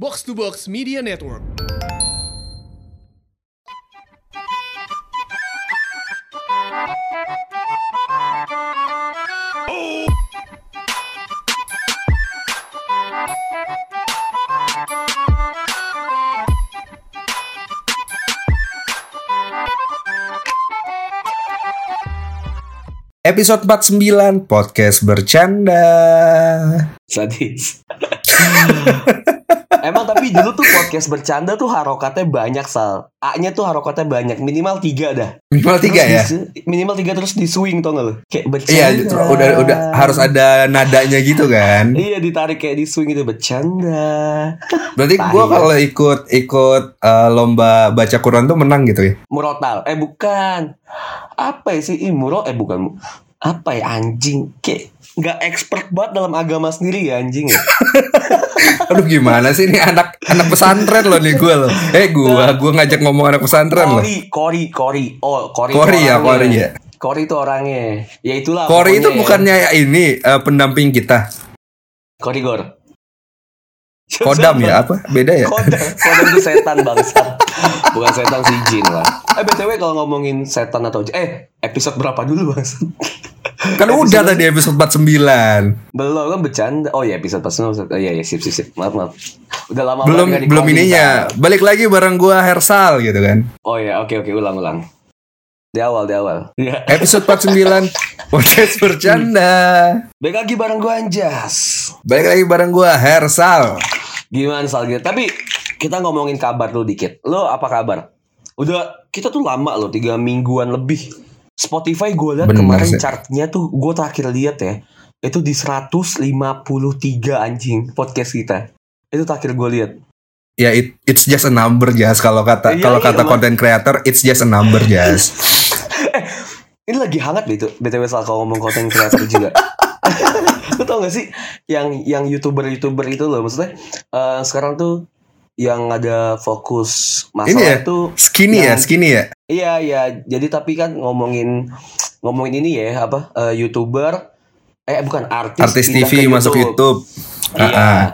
Box to Box Media Network. Episode 49 Podcast Bercanda Sadis. Tapi dulu tuh podcast bercanda tuh harokatnya banyak sal. A-nya tuh harokatnya banyak, minimal tiga dah. Minimal tiga ya? Di- minimal tiga terus di swing tau gak lu? Kayak bercanda. Iya udah udah harus ada nadanya gitu kan Iya ditarik kayak di swing itu bercanda. Berarti gue Tai. kalau ikut ikut eh, lomba baca Quran tuh menang gitu ya Murotal. Eh bukan. Apa ya sih? Ih, muro eh bukan. Apa ya anjing? Kayak nggak expert banget dalam agama sendiri ya anjing ya. Aduh gimana sih ini anak anak pesantren loh nih gue loh Eh gue gue ngajak ngomong anak pesantren loh Kori, Kori, Kori. Oh, Kori. Kori ya. Kori ya. Kori itu orangnya. Ya itulah. Kori itu bukannya ya ini eh, pendamping kita Korigor. Kodam ya apa beda ya Kodam, kodam itu setan bangsa. Bukan setan si jin lah. Eh btw kalau ngomongin setan atau jin, eh episode berapa dulu bangsa? Kan udah tadi episode 49 Belum kan bercanda. Oh ya episode pas oh, iya iya sip sip sip. Maaf maaf. Udah lama Belum belum ininya Balik lagi bareng gue Hersal gitu kan Oh ya oke oke ulang ulang. Di awal di awal. Ya. Episode 49 Podcast Bercanda Baik lagi bareng gue Anjas. Balik lagi bareng gue Hersal Gimana Sal gitu? Tapi kita ngomongin kabar dulu dikit. Lo apa kabar? Udah kita tuh lama loh, tiga mingguan lebih. Spotify gue lihat Bener kemarin sih. chartnya tuh gue terakhir lihat ya. Itu di 153 anjing podcast kita. Itu terakhir gue lihat. Ya it, it's just a number Jas Kalau kata Iya, kalau iya, kata content creator It's just a number Jas Ini lagi hangat deh itu BTW Sal kalau ngomong content creator juga. Lo tau gak sih yang yang youtuber-youtuber itu loh maksudnya eh, sekarang tuh yang ada fokus Ini masalah ya itu Skinny ya Yang- Skinny ya Iya iya, jadi tapi kan ngomongin ngomongin ini ya apa eh, youtuber eh bukan artis Artis TV ke masuk YouTube Iya. Ah, ah.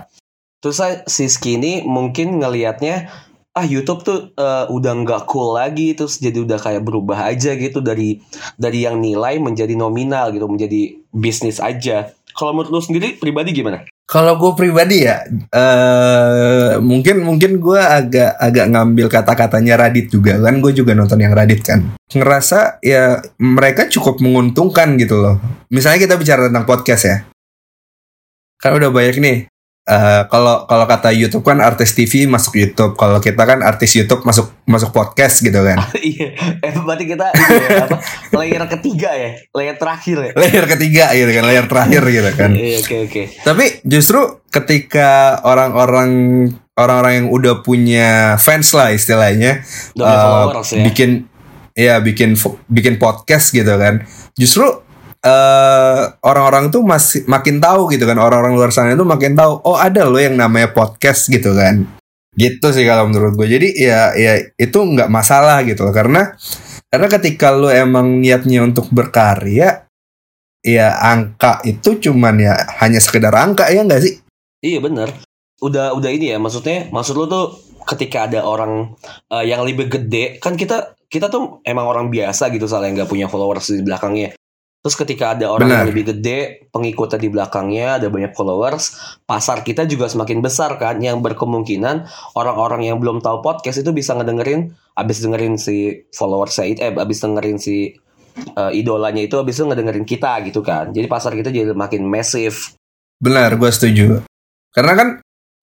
Terus saya si Skinny mungkin ngelihatnya ah YouTube tuh eh, udah nggak cool lagi terus jadi udah kayak berubah aja gitu dari dari yang nilai menjadi nominal gitu menjadi bisnis aja. Kalau menurut lu sendiri pribadi gimana? Kalau gue pribadi ya eh Mungkin mungkin gue agak agak ngambil kata-katanya Radit juga. Kan Gue juga nonton yang Radit kan. Ngerasa ya mereka cukup menguntungkan gitu loh. Misalnya kita bicara tentang podcast ya. Kan udah banyak nih eh, kalau kalau kata YouTube kan artis TV masuk YouTube kalau kita kan artis YouTube masuk masuk podcast gitu kan Iya, eh berarti kita ya, apa layer ketiga ya, layer terakhir ya. layer ketiga gitu kan layer terakhir gitu kan Iya oke oke. Tapi justru ketika orang-orang orang-orang yang udah punya fans lah istilahnya Udah punya eh, ya. bikin ya bikin bikin podcast gitu kan. Justru eh, orang-orang tuh masih makin tahu gitu kan orang-orang luar sana itu makin tahu oh ada loh yang namanya podcast gitu kan. Gitu sih kalau menurut gue. Jadi ya ya itu nggak masalah gitu loh karena karena ketika lu emang niatnya untuk berkarya ya angka itu cuman ya hanya sekedar angka ya nggak sih? Iya bener Udah udah ini ya maksudnya maksud lu tuh ketika ada orang eh, yang lebih gede kan kita kita tuh emang orang biasa gitu soalnya nggak punya followers di belakangnya. Terus ketika ada orang Benar. yang lebih gede pengikutnya di belakangnya ada banyak followers, pasar kita juga semakin besar kan yang berkemungkinan orang-orang yang belum tahu podcast itu bisa ngedengerin abis dengerin si followersnya itu eh abis dengerin si eh, idolanya itu abis itu ngedengerin kita gitu kan. Jadi pasar kita jadi makin masif. Benar, gue setuju. Karena kan,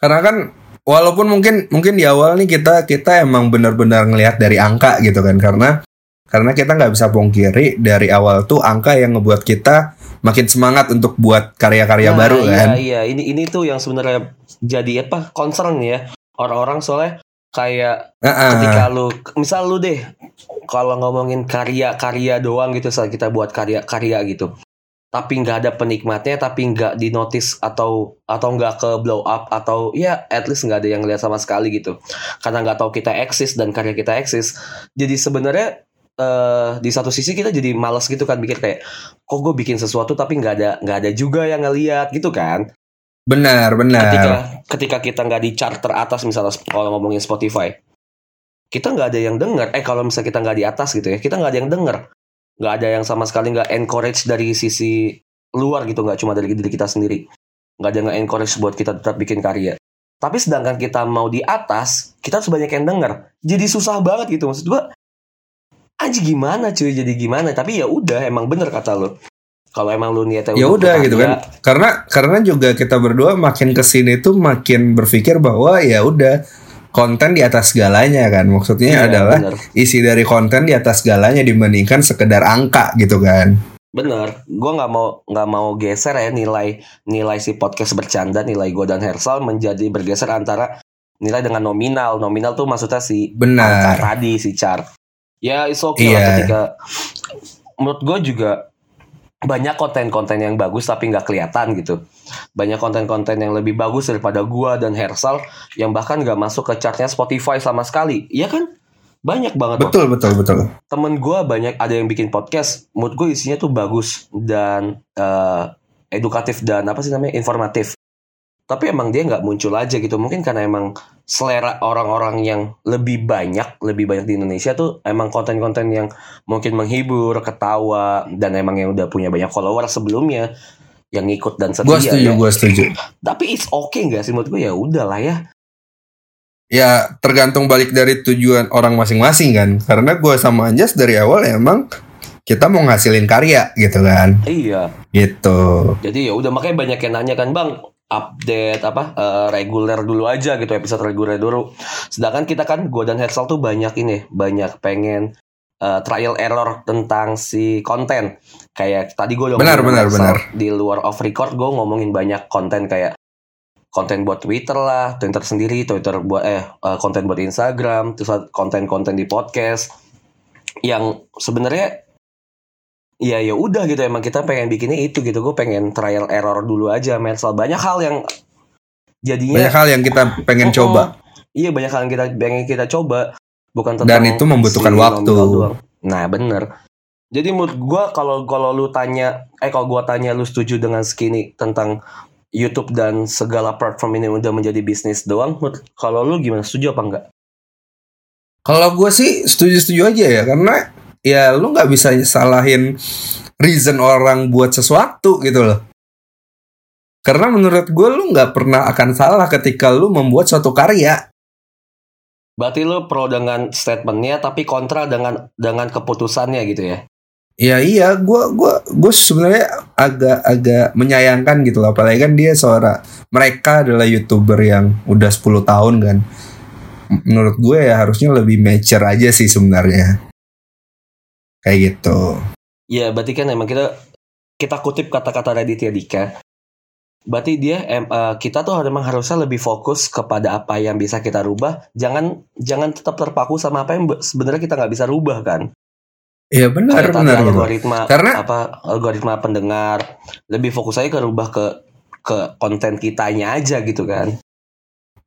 karena kan, walaupun mungkin mungkin di awal nih kita kita emang benar-benar ngelihat dari angka gitu kan, karena karena kita nggak bisa pungkiri dari awal tuh angka yang ngebuat kita makin semangat untuk buat karya-karya Nah, baru iya, kan. Iya, ini ini tuh yang sebenarnya jadi apa concern ya orang-orang soalnya kayak Heeh. ketika lu misal lu deh kalau ngomongin karya-karya doang gitu saat kita buat karya-karya gitu tapi nggak ada penikmatnya tapi nggak di notice atau atau nggak ke blow up atau ya at least nggak ada yang lihat sama sekali gitu karena nggak tahu kita eksis dan karya kita eksis jadi sebenarnya eh di satu sisi kita jadi malas gitu kan mikir kayak kok gue bikin sesuatu tapi nggak ada nggak ada juga yang ngeliat gitu kan. Benar, benar. ketika ketika kita nggak di chart teratas misalnya kalau ngomongin Spotify kita nggak ada yang denger. Eh kalau misalnya kita nggak di atas gitu ya kita nggak ada yang denger. Nggak ada yang sama sekali nggak encourage dari sisi luar gitu nggak cuma dari diri kita sendiri. Nggak ada yang encourage buat kita tetap bikin karya. Tapi sedangkan kita mau di atas kita harus banyak yang denger. Jadi susah banget gitu maksud gua aja gimana cuy? Jadi gimana? Tapi ya udah emang bener kata lo. Kalau emang lu niatnya ya udah gitu kan. karena karena juga kita berdua makin ke sini tuh makin berpikir bahwa ya udah konten di atas segalanya kan. Maksudnya Iya, adalah bener. isi dari konten di atas segalanya dibandingkan sekedar angka gitu kan. Bener, gue nggak mau nggak mau geser ya nilai nilai si podcast bercanda nilai gue dan Hersal menjadi bergeser antara nilai dengan nominal. Nominal tuh maksudnya si benar. tadi si chart. Ya it's okay lah Iya. ketika menurut gue juga banyak konten-konten yang bagus tapi nggak kelihatan gitu. Banyak konten-konten yang lebih bagus daripada gua dan Hersal yang bahkan nggak masuk ke chartnya Spotify sama sekali. Iya kan? Banyak banget. loh betul betul betul temen gue banyak ada yang bikin podcast menurut gue isinya tuh bagus dan eh, edukatif dan apa sih namanya informatif tapi emang dia nggak muncul aja gitu mungkin karena emang selera orang-orang yang lebih banyak lebih banyak di Indonesia tuh emang konten-konten yang mungkin menghibur ketawa dan emang yang udah punya banyak follower sebelumnya yang ngikut dan setia gue setuju ya. gue setuju. Tapi it's okay nggak sih menurut gue ya udahlah ya. Ya tergantung balik dari tujuan orang masing-masing kan. Karena gue sama Anjas dari awal emang kita mau ngasilin karya gitu kan. Iya. Gitu. Jadi ya udah makanya banyak yang nanya kan bang update apa eh, reguler dulu aja gitu episode reguler dulu. Sedangkan kita kan gue dan Hersal tuh banyak ini banyak pengen eh, trial error tentang si konten. Kayak tadi gue udah Benar, benar, Hersal benar. di luar off record gue ngomongin banyak konten kayak konten buat Twitter lah, Twitter sendiri, Twitter buat eh eh, konten buat Instagram, terus konten-konten di podcast yang sebenarnya ya ya udah gitu. Emang kita pengen bikinnya itu gitu. Gue pengen trial error dulu aja Mersal banyak hal yang jadinya banyak hal yang kita pengen Oh, coba. Iya banyak hal yang kita pengen kita coba. Bukan tentang Dan itu membutuhkan waktu. doang. nah bener. Jadi menurut gue kalau kalau lu tanya eh kalau gue tanya lu setuju dengan skinny tentang YouTube dan segala platform ini udah menjadi bisnis doang kalau lu gimana? Setuju apa enggak? Kalau gue sih setuju-setuju aja ya. Karena ya lu nggak bisa salahin reason orang buat sesuatu gitu loh. Karena menurut gue lu nggak pernah akan salah ketika lu membuat suatu karya. berarti lu pro dengan statementnya tapi kontra dengan dengan keputusannya gitu ya Ya iya, gue gua gue sebenarnya agak-agak menyayangkan gitu loh. Apalagi kan dia seorang mereka adalah youtuber yang udah 10 tahun kan. Menurut gue ya harusnya lebih mature aja sih sebenarnya. Kayak gitu. Ya berarti kan emang kita kita kutip kata-kata Raditya Dika. Berarti dia em, eh, kita tuh memang harusnya lebih fokus kepada apa yang bisa kita rubah. Jangan jangan tetap terpaku sama apa yang be- sebenarnya kita nggak bisa rubah kan. Iya benar Kayak benar. benar. algoritma Karena- apa algoritma pendengar lebih fokus aja ke rubah ke ke konten kitanya aja gitu kan.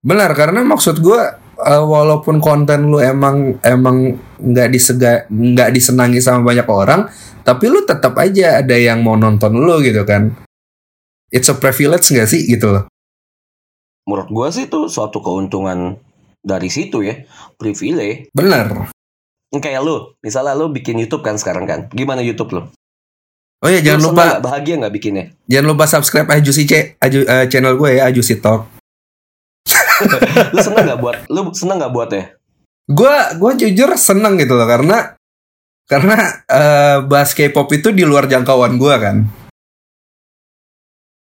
Benar karena maksud gue eh, walaupun konten lu emang emang nggak disega nggak disenangi sama banyak orang, tapi lu tetap aja ada yang mau nonton lu gitu kan. It's a privilege nggak sih gitu loh. Menurut gua sih itu suatu keuntungan dari situ ya, privilege. Benar. Kayak lu, misalnya lu bikin YouTube kan sekarang kan. Gimana YouTube lu? Oh ya jangan Lu lupa bahagia nggak bikinnya? jangan lupa subscribe Ajusi C Aju, eh, channel gue ya Ajusi Talk. lu seneng nggak buat lu seneng nggak buat ya Gue gue jujur seneng gitu loh karena karena eh, bahas K-pop itu di luar jangkauan gue kan.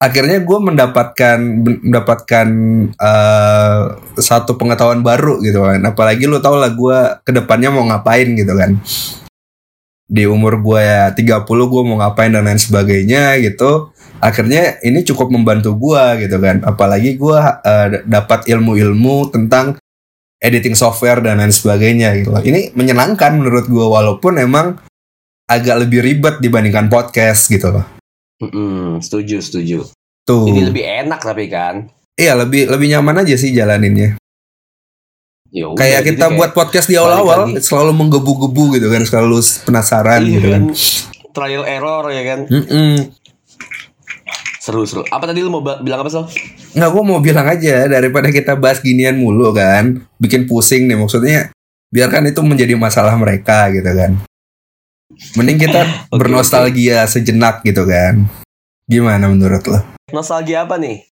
Akhirnya gue mendapatkan mendapatkan eh, satu pengetahuan baru gitu kan. Apalagi lu tau lah gue ke depannya mau ngapain gitu kan. Di umur gue ya 30 gue mau ngapain dan lain sebagainya gitu. Akhirnya ini cukup membantu gue gitu kan. Apalagi gue eh, dapat ilmu-ilmu tentang editing software dan lain sebagainya gitu loh. Ini menyenangkan menurut gue walaupun emang agak lebih ribet dibandingkan podcast gitu loh. Mm-mm, setuju setuju Tuh. ini lebih enak tapi kan Iya, lebih lebih nyaman aja sih jalaninnya. ya udah, kayak kita kayak- buat podcast di awal-awal selalu menggebu-gebu gitu kan, selalu penasaran iya gitu kan. kan trial error ya kan Mm-mm. Seru-seru. Apa tadi lu mau bilang apa Sal? Nggak, gue mau bilang aja daripada kita bahas ginian mulu kan, bikin pusing nih maksudnya. Biarkan itu menjadi masalah mereka gitu kan. Mending kita Oke, bernostalgia sejenak gitu kan. Gimana menurut lo? Nostalgia apa nih?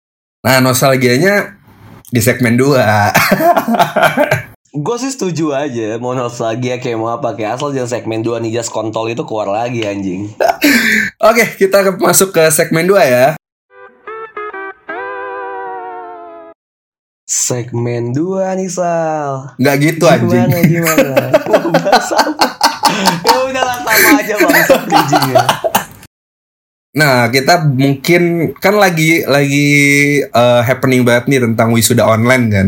Nah, nostalgianya di segmen 2. Gue sih setuju aja Mau nostalgia kayak mau apa Kayak asal jangan segmen 2 nih Just kontol itu keluar lagi anjing Oke, kita ke- masuk ke segmen 2 ya. Segmen 2 nih Sal Nggak gitu anjing. Gimana gimana Mau bahas apa Ya udahlah sama aja bangsa bridgingnya Nah, kita mungkin kan lagi lagi eh, happening banget nih tentang wisuda online kan.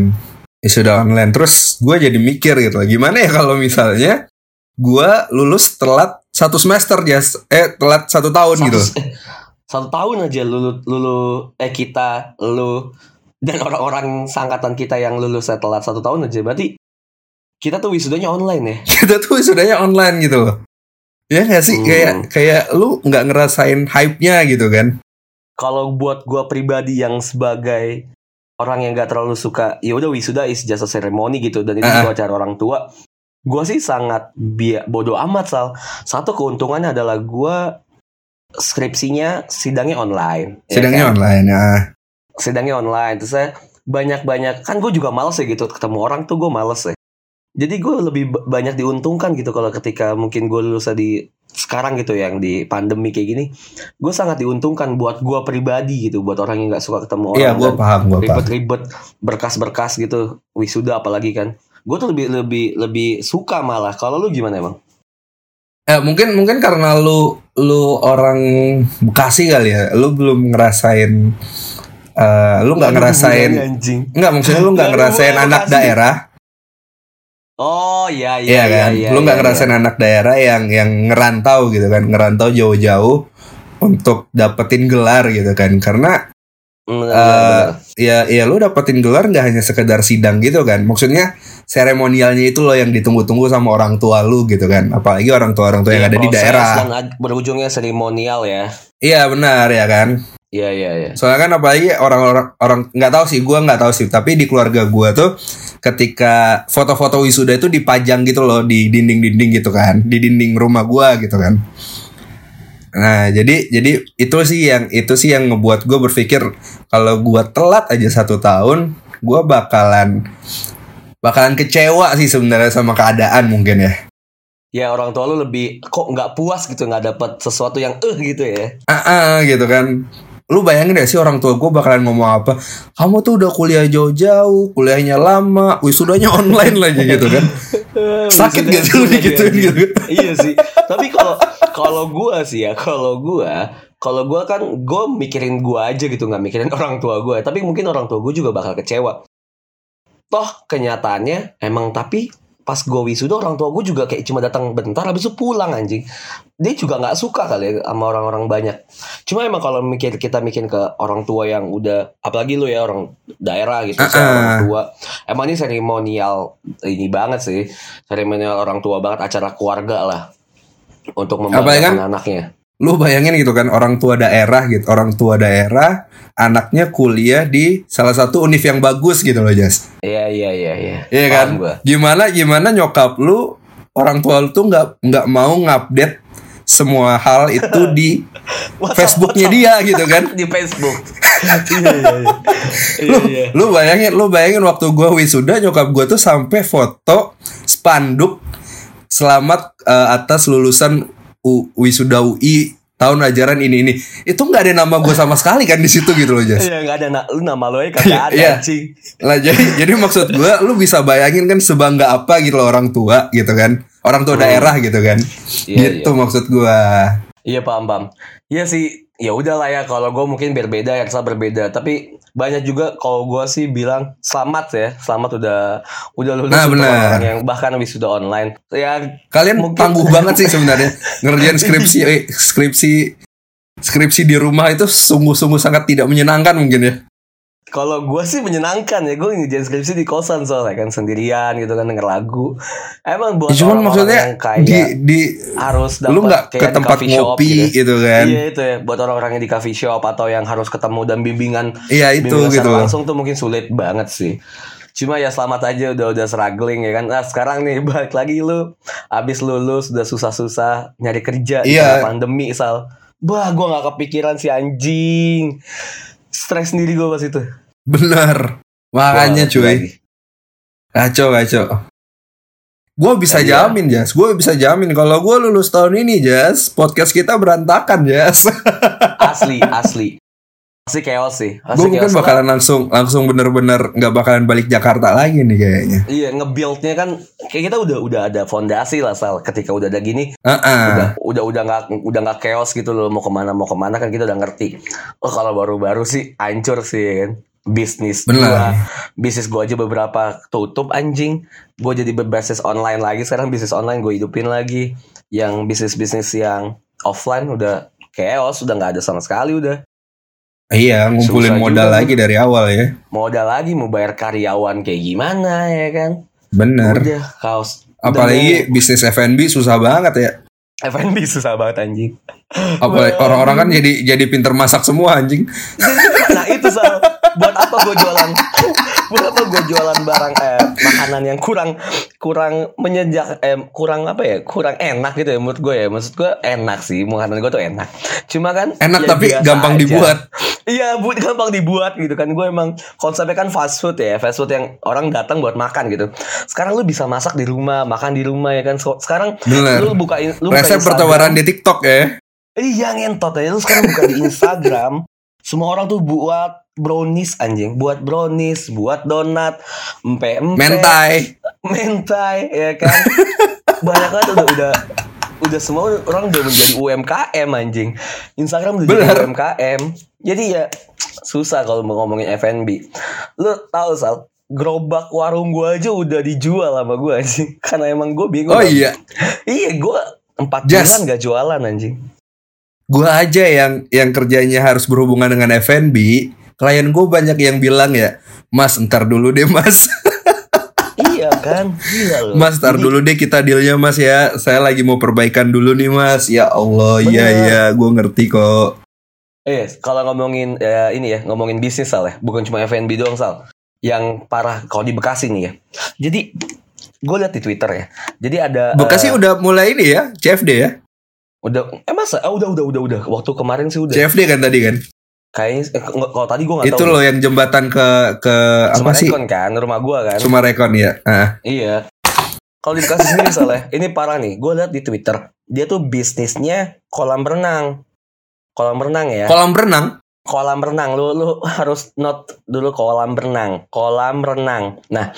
Wisuda online. Terus gue jadi mikir gitu, gimana ya kalau misalnya gue lulus telat satu semester ya, eh telat satu tahun gitu. Satu, eh, satu tahun aja lulu, lulu eh kita lu dan orang-orang sangkatan kita yang lulus telat satu tahun aja berarti kita tuh wisudanya online ya Kita tuh wisudanya online gitu loh. Ya nggak sih Hmm. kayak kayak lu nggak ngerasain hype-nya gitu kan? kalau buat gua pribadi yang sebagai orang yang gak terlalu suka ya udah wisuda is just a ceremony gitu dan itu Ah. gua acara orang tua gua sih sangat bia bodoh amat sal satu keuntungannya adalah gua skripsinya sidangnya online ya Sidangnya kan? online ya. sidangnya online terus saya banyak-banyak kan gue juga males ya gitu ketemu orang tuh gue males ya jadi gue lebih ba- banyak diuntungkan gitu kalau ketika mungkin gue lulus di sekarang gitu yang di pandemi kayak gini. Gue sangat diuntungkan buat gue pribadi gitu buat orang yang nggak suka ketemu orang Iya, gue paham, gue ribet-ribet berkas-berkas gitu wisuda apalagi kan. Gue tuh lebih lebih lebih suka malah. Kalau lu gimana emang? Eh, mungkin mungkin karena lu lu orang Bekasi kali ya, lu belum ngerasain eh, lu nggak ngerasain Enggak maksudnya lu nggak Nggak ngerasain anak daerah, oh iya iya iya kan? iya, lu nggak iya, ngerasain iya. anak daerah yang yang ngerantau gitu kan, ngerantau jauh-jauh untuk dapetin gelar gitu kan. Karena benar-benar. ya ya lu dapetin gelar nggak hanya sekedar sidang gitu kan. Maksudnya seremonialnya itu loh yang ditunggu-tunggu sama orang tua lu gitu kan. Apalagi orang tua orang tua yang Iya, ada di daerah. dan berujungnya seremonial ya. Iya benar ya kan. Iya iya iya. Soalnya kan apalagi orang-orang orang nggak tahu sih, gua nggak tahu sih. Tapi di keluarga gua tuh ketika foto-foto wisuda itu dipajang gitu loh di dinding-dinding gitu kan, di dinding rumah gua gitu kan. Nah jadi jadi itu sih yang itu sih yang ngebuat gue berpikir kalau gua telat aja satu tahun, gua bakalan bakalan kecewa sih sebenarnya sama keadaan mungkin ya. Ya orang tua lu lebih kok nggak puas gitu nggak dapat sesuatu yang eh gitu ya. ah ah, gitu kan lu bayangin gak sih orang tua gue bakalan ngomong apa kamu tuh udah kuliah jauh-jauh kuliahnya lama wisudanya online lagi gitu kan Sakit gak sih lu digituin gitu? Iya sih. Tapi kalau kalau gua sih ya, kalau gua kalau gua kan gua mikirin gua aja gitu nggak mikirin orang tua gua. Tapi mungkin orang tua gua juga bakal kecewa. Toh kenyataannya emang tapi pas gue wisuda orang tua gue juga kayak cuma datang bentar habis itu pulang anjing. Dia juga nggak suka kali ya sama orang-orang banyak. Cuma emang kalau mikir kita mikirin ke orang tua yang udah apalagi lu ya orang daerah gitu Ah, saya ah. orang tua. Emang ini seremonial ini banget sih. Seremonial orang tua banget acara keluarga lah. Untuk kan- membanggakan anaknya lu bayangin gitu kan orang tua daerah gitu orang tua daerah anaknya kuliah di salah satu univ yang bagus gitu loh Jas. Iya iya iya iya. Iya kan? gua. gimana gimana nyokap lu orang tua lu tuh nggak nggak mau ngupdate semua hal itu di Facebooknya dia gitu kan? Di Facebook. Iya iya iya. Lu, lu bayangin lu bayangin waktu gua wisuda nyokap gua tuh sampai foto spanduk selamat eh, atas lulusan U- wisuda UI tahun ajaran ini ini itu nggak ada nama gua sama sekali kan di situ gitu loh Jas Iya nggak ada na- lu nama lo ya kagak ada Iya. anjing. lah jadi jadi maksud gua lu bisa bayangin kan sebangga apa gitu loh orang tua gitu kan orang tua Hmm. daerah gitu kan Iya, gitu maksud gua Iya paham paham. Iya sih ya udahlah ya kalau gue mungkin berbeda ya salah berbeda. Tapi banyak juga kalau gue sih bilang selamat ya selamat udah udah lulus Nah, benar. orang yang bahkan wisuda online. Ya kalian Mungkin- tangguh banget sih sebenarnya ngerjain skripsi eh, skripsi skripsi di rumah itu sungguh-sungguh sangat tidak menyenangkan mungkin ya Kalau gue sih menyenangkan ya Gue ngerjain skripsi di kosan soalnya kan Sendirian gitu kan denger lagu. Emang buat Ya, cuman orang-orang maksudnya yang kayak di di harus lu dapat nggak ke di tempat ngopi gitu. gitu kan? Iya itu ya Buat orang-orang yang di coffee shop Atau yang harus ketemu dan bimbingan Iya, itu bimbingan gitu. langsung tuh mungkin sulit banget sih. Cuma ya selamat aja udah udah struggling ya kan. Nah sekarang nih balik lagi lu. Abis lulus udah susah-susah Nyari kerja di Iya. tengah pandemi Sal. Bah gue gak kepikiran si anjing Stres sendiri gue pas itu. Bener makanya nggak cuy. lagi. kacau kacau gue bisa Iya. jamin Jas. Gue bisa jamin kalau gue lulus tahun ini Jas podcast kita berantakan Jas. Asli asli Pasti chaos sih gue mungkin bakalan langsung langsung bener-bener nggak bakalan balik Jakarta lagi nih kayaknya. Iya nge-buildnya kan Kayak kita udah udah ada fondasi lah Sal. Ketika udah ada gini Heeh. udah udah udah nggak udah nggak chaos gitu loh. Mau ke mana mau ke mana kan kita udah ngerti. Oh kalau baru-baru sih hancur sih kan. Bisnis Benar. gua bisnis gua aja beberapa tutup anjing. Gua jadi berbasis online lagi. Sekarang bisnis online gue hidupin lagi. Yang bisnis bisnis yang offline udah chaos udah nggak ada sama sekali udah Iya, ngumpulin Susah modal juga lagi dari awal ya. modal lagi mau bayar karyawan kayak gimana ya kan Bener. udah kaos Udah Apalagi bisnis F&B susah banget ya. F&B susah banget anjing Apalagi orang-orang kan jadi jadi pinter masak semua anjing. Itu Sal buat apa gue jualan? Buat apa gue jualan barang eh, makanan yang kurang kurang menyejak eh, kurang apa ya? Kurang enak gitu ya menurut gue ya. Maksud gue enak sih makanan gue tuh enak. Cuma kan Enak ya tapi gampang aja. dibuat. iya bu gampang dibuat gitu kan. Gue emang konsepnya kan fast food ya fast food yang orang datang buat makan gitu. Sekarang lu bisa masak di rumah makan di rumah ya kan. Sekarang Bener. lu bukain lu Resep pertawaran di TikTok ya. Iya ngentot ya Lu sekarang buka di Instagram Semua orang tuh buat brownies anjing. Buat brownies Buat donat Empe-empe Mentai. Mentai Ya kan? Banyak banget udah Udah udah semua orang udah menjadi UMKM anjing. Instagram udah jadi. UMKM Jadi ya Susah kalau mau ngomongin F&B Lu tahu Sal Gerobak warung gua aja udah dijual sama gua anjing. Karena emang gue bingung Oh iya, Iya gue Empat Jas. bulan gak jualan anjing gua aja yang yang kerjanya harus berhubungan dengan F&B. Klien gue banyak yang bilang ya, Mas ntar dulu deh Mas. Iya kan Gila loh Mas ntar Jadi, dulu deh kita dealnya Mas ya. Saya lagi mau perbaikan dulu nih Mas. Ya Allah, iya Bener. iya, gue ngerti kok. Eh kalau ngomongin eh, Ini ya Ngomongin bisnis Sal ya Bukan cuma F&B doang Sal Yang parah Kalau di Bekasi nih ya Jadi Gue liat di Twitter ya Jadi ada Bekasi eh, udah mulai ini ya, CFD ya. Udah Eh masa? Ah, Udah udah udah udah. Waktu kemarin sih udah. CFD kan tadi kan. Kayaknya eh, Kalau tadi gue gak Itu loh yang jembatan ke ke apa sih? Sumarekon kan Rumah gue kan. Sumarekon ya. Ah. Iya. Kalau di Bekasi sendiri Sal ya Ini parah nih. Gue liat di Twitter Dia tuh bisnisnya Kolam renang. Kolam renang ya. Kolam renang. kolam renang. Lu lu harus note dulu kolam renang. Kolam renang. Nah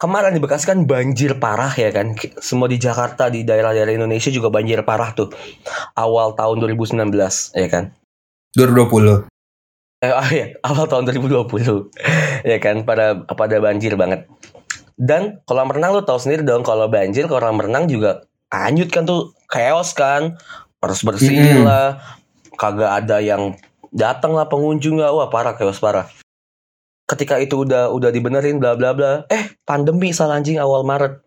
kemarin di Bekasi kan banjir parah ya kan. Semua di Jakarta di daerah-daerah Indonesia juga banjir parah tuh. Awal tahun 2019 ya kan? 2020. eh oh iya, awal tahun 2020 ya kan? Pada pada banjir banget. Dan kolam renang lu tahu sendiri dong kalau banjir kolam renang juga hanyut kan tuh. Chaos kan? Harus bersihin Mm-mm. lah. Kagak ada yang datang lah pengunjung lah wah parah chaos parah ketika itu udah udah dibenerin bla bla bla. Eh pandemi salah anjing awal Maret.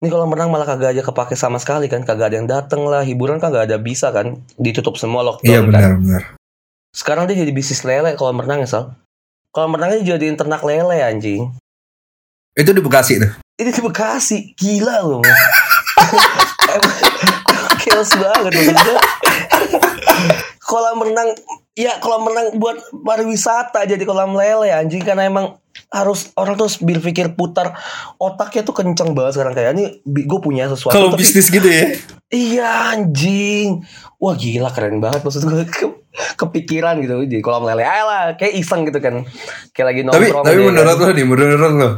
Ini kolam renang malah kagak aja kepake sama sekali kan. Kagak ada yang dateng lah. Hiburan kagak ada bisa kan. Ditutup semua lockdown Iya kan. benar benar. sekarang dia jadi bisnis lele kolam renang ya Sal. Kolam renangnya jadiin ternak lele anjing. Itu di Bekasi tuh. ini di Bekasi. Gila loh chaos banget kolam renang ya kolam renang buat pariwisata jadi kolam lele anjing karena emang harus orang tuh berpikir putar otaknya tuh kenceng banget sekarang kayak ini gue punya sesuatu Kalau tapi- bisnis gitu ya. Iya anjing Wah gila keren banget Maksud gue ke- kepikiran gitu Di kolam lele lah Kayak iseng gitu kan Kayak lagi Tapi nongkrong tapi aja menurut kan. lo nih, menurut lo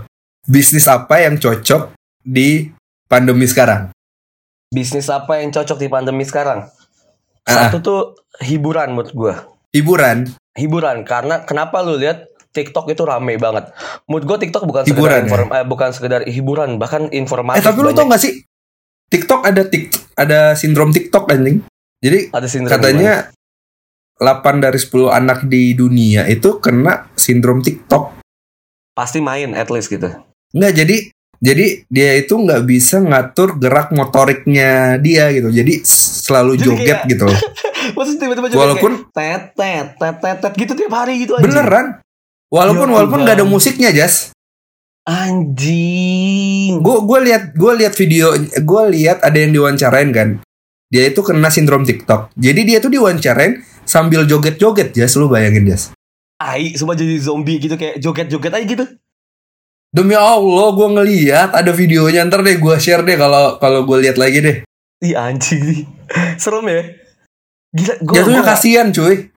bisnis apa yang cocok di pandemi sekarang? Bisnis apa yang cocok di pandemi sekarang Ah. Satu tuh hiburan menurut gue Hiburan. Hiburan Karena kenapa lu lihat TikTok itu rame banget Menurut gue TikTok bukan Hiburan, sekedar inform- eh, Bukan sekedar hiburan Bahkan informasi Eh tapi lo tau gak sih TikTok ada tik ada sindrom TikTok anjing. Jadi Ada sindrom katanya 8 dari 10 anak di dunia itu kena sindrom TikTok. Pasti main at least gitu. Nggak jadi jadi dia itu nggak bisa ngatur gerak motoriknya dia gitu. Jadi selalu Jadi joget kayak- gitu. loh. Maksudnya tiba-tiba juga Walaupun- kayak tet tet tet tet tet gitu tiap hari gitu anjing. Beneran. Walaupun Ya walaupun nggak ada musiknya, Jas. Anjing. Gue gue lihat gue lihat video gue lihat ada yang diwawancarain kan. Dia itu kena sindrom TikTok. Jadi dia tuh diwawancarain sambil joget-joget, Jas. Lu bayangin, Jas. ai semua jadi zombie gitu kayak joget-joget aja gitu. Demi Allah, gue ngeliat ada videonya ntar deh gue share deh kalau kalau gue lihat lagi deh. Ih anjing. Serem ya. Gila Jatuhnya gua- kasihan cuy.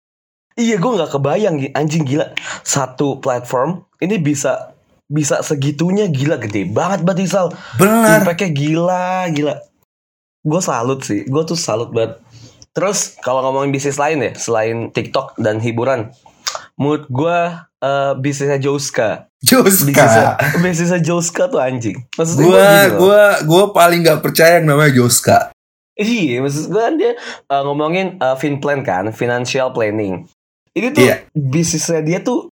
Iya gue nggak kebayang anjing gila satu platform ini bisa bisa segitunya gila gede banget berarti Sal. Benar. Impactnya gila gila. Gue salut sih, gue tuh salut banget. Terus kalau ngomongin bisnis lain ya selain TikTok dan hiburan, menurut gue eh, bisnisnya Joska, bisnisnya, Joska. bisnisnya Joska tuh anjing. Maksudnya Gue gue gue paling nggak percaya yang namanya Joska. Iya, maksud gue kan dia uh, ngomongin uh, finplan kan, financial planning. Ini tuh Iya. bisnisnya dia tuh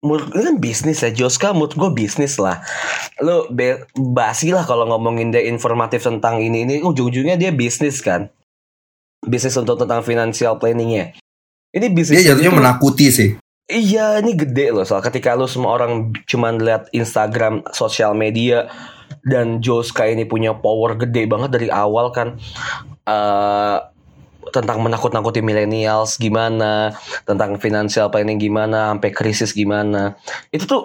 menurut ini kan bisnis ya, Joska menurut gue bisnis lah. Lo be- basi lah kalau ngomongin dia informatif tentang ini ini ujung-ujungnya dia bisnis kan. Bisnis untuk tentang financial planningnya. Ini bisnis Dia jatuhnya tuh- menakuti sih. Iya, ini gede loh. Soal ketika lu semua orang cuman lihat Instagram, sosial media, dan Joska ini punya power gede banget dari awal kan. eh tentang menakut-nakuti millennials gimana, tentang financial planning gimana, sampai krisis gimana. Itu tuh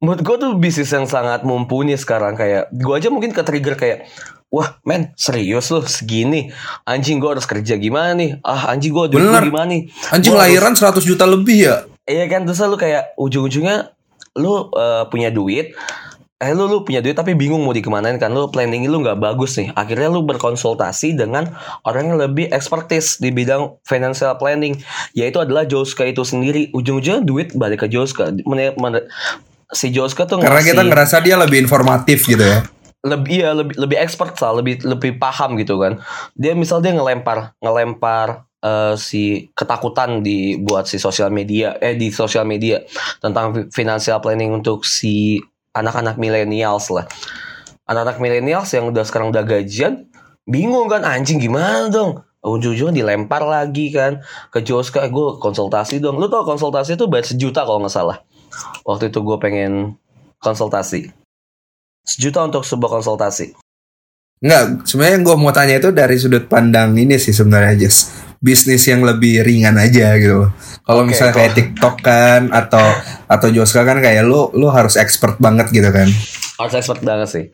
menurut gue tuh bisnis yang sangat mumpuni sekarang kayak gue aja mungkin ke trigger kayak wah men serius lu segini. Anjing gue harus kerja gimana nih? Ah anjing gue duit gua gimana nih? Anjing Gua harus- lahiran 100 juta lebih ya. Iya kan terus lu kayak ujung-ujungnya lu eh, punya duit. Eh lu lu punya duit tapi bingung mau dikemanain kan? Lu planning lu nggak bagus nih. Akhirnya lu berkonsultasi dengan orang yang lebih expertise di bidang financial planning. Yaitu adalah Joska itu sendiri. Ujung-ujungnya duit balik ke Joska. Men- men- si Joska tuh Karena kita ngasih- ngerasa dia lebih informatif gitu ya. Lebih iya lebih lebih expert lah lebih lebih paham gitu kan. Dia misal dia ngelempar ngelempar eh, si ketakutan di buat si sosial media eh di sosial media tentang fi- financial planning untuk si anak-anak millennials lah. Anak-anak millennials yang udah sekarang udah gajian bingung kan anjing gimana dong? Ujung-ujungnya dilempar lagi kan ke Joska gue konsultasi dong. Lu tau konsultasi itu bayar sejuta kalau nggak salah. Waktu itu gue pengen konsultasi sejuta untuk sebuah konsultasi Enggak, sebenarnya yang gue mau tanya itu dari sudut pandang ini sih sebenarnya Jess. Bisnis yang lebih ringan aja gitu. loh. Kalau Oke, misalnya kayak TikTok kan atau atau Joska kan kayak lu lu harus expert banget gitu kan. harus expert banget sih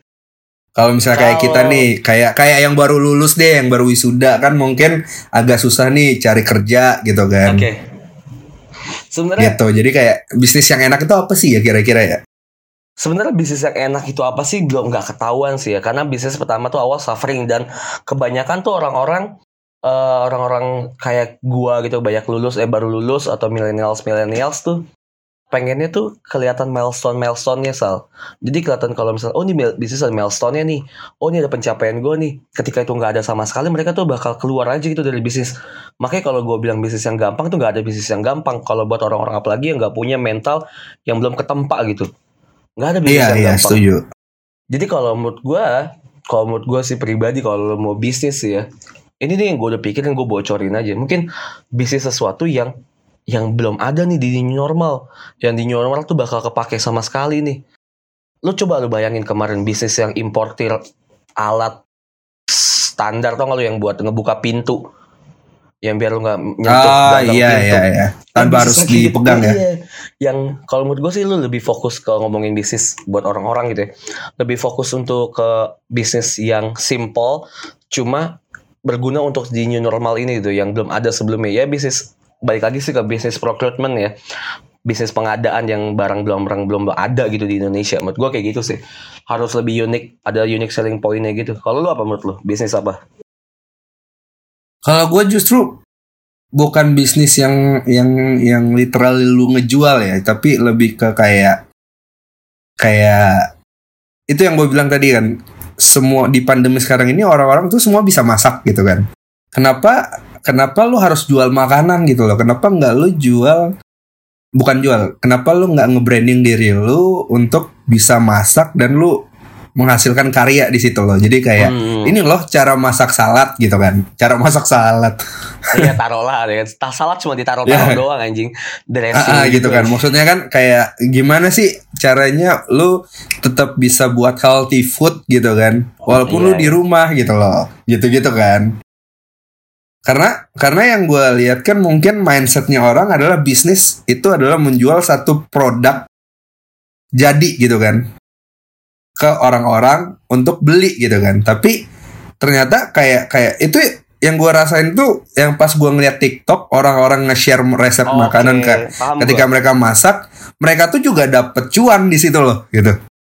Kalau misalnya kayak Kalau- kita nih, kayak kayak yang baru lulus deh, yang baru wisuda kan mungkin agak susah nih cari kerja gitu kan. oke sebenarnya Gitu. Jadi kayak bisnis yang enak itu apa sih ya kira-kira ya? Sebenarnya bisnis yang enak itu apa sih? Belum nggak ketahuan sih ya. Karena bisnis pertama tuh awal suffering dan kebanyakan tuh orang-orang eh, orang-orang kayak gua gitu banyak lulus eh baru lulus atau millennials millennials tuh pengennya tuh kelihatan milestone milestone-nya sal. Jadi kelihatan kalau misalnya oh ini bisnis ada milestone-nya nih. Oh ini ada pencapaian gue nih. Ketika itu nggak ada sama sekali mereka tuh bakal keluar aja gitu dari bisnis. Makanya kalau gue bilang bisnis yang gampang tuh nggak ada bisnis yang gampang. Kalau buat orang-orang apalagi yang nggak punya mental yang belum ketempa gitu nggak ada bisnis Iya, yang iya, gampang setuju. jadi kalau menurut gue, kalau menurut gue sih pribadi kalau mau bisnis sih ya, ini nih yang gue udah pikirin gue bocorin aja. Mungkin bisnis sesuatu yang yang belum ada nih di new normal, yang di new normal tuh bakal kepake sama sekali nih. Lo coba lo bayangin kemarin bisnis yang importir alat standar tau gak lo yang buat ngebuka pintu, yang biar lo nggak nyentuh Ah, iya, pintu. iya, iya. Tanpa Yang harus gitu, dipegang ya. iya. Yang kalau menurut gue sih lu lebih fokus ke ngomongin bisnis buat orang-orang gitu ya. Lebih fokus untuk ke bisnis yang simple, cuma berguna untuk di new normal ini gitu, yang belum ada sebelumnya. Ya bisnis balik lagi sih ke bisnis procurement ya. Bisnis pengadaan yang barang belum barang belum ada gitu di Indonesia. Menurut gue kayak gitu sih. Harus lebih unik, ada unique selling point-nya gitu. Kalau lu apa menurut lu? Bisnis apa? Kalau gue justru bukan bisnis yang yang yang literal lu ngejual ya, tapi lebih ke kayak kayak itu yang gue bilang tadi kan semua di pandemi sekarang ini orang-orang tuh semua bisa masak gitu kan. Kenapa kenapa lu harus jual makanan gitu loh kenapa nggak lu jual bukan jual kenapa lu nggak nge-branding diri lu untuk bisa masak dan lu menghasilkan karya di situ loh. Jadi kayak Hmm. ini loh cara masak salad gitu kan. Cara masak salad. Iya taruhlah ya. Tas salad cuma ditaruh taruh doang anjing. Dressing Ah, ah, gitu kan. Maksudnya kan kayak gimana sih caranya lu tetap bisa buat healthy food gitu kan? Walaupun lu Iya, di iya. rumah gitu loh. Gitu-gitu kan. Karena karena yang gue lihat kan mungkin mindsetnya orang adalah bisnis itu adalah menjual satu produk jadi gitu kan ke orang-orang untuk beli gitu kan tapi ternyata kayak kayak itu yang gue rasain tuh yang pas gue ngeliat TikTok orang-orang nge-share resep Oke, makanan ke paham ketika gua. mereka masak mereka tuh juga dapet cuan di situ loh gitu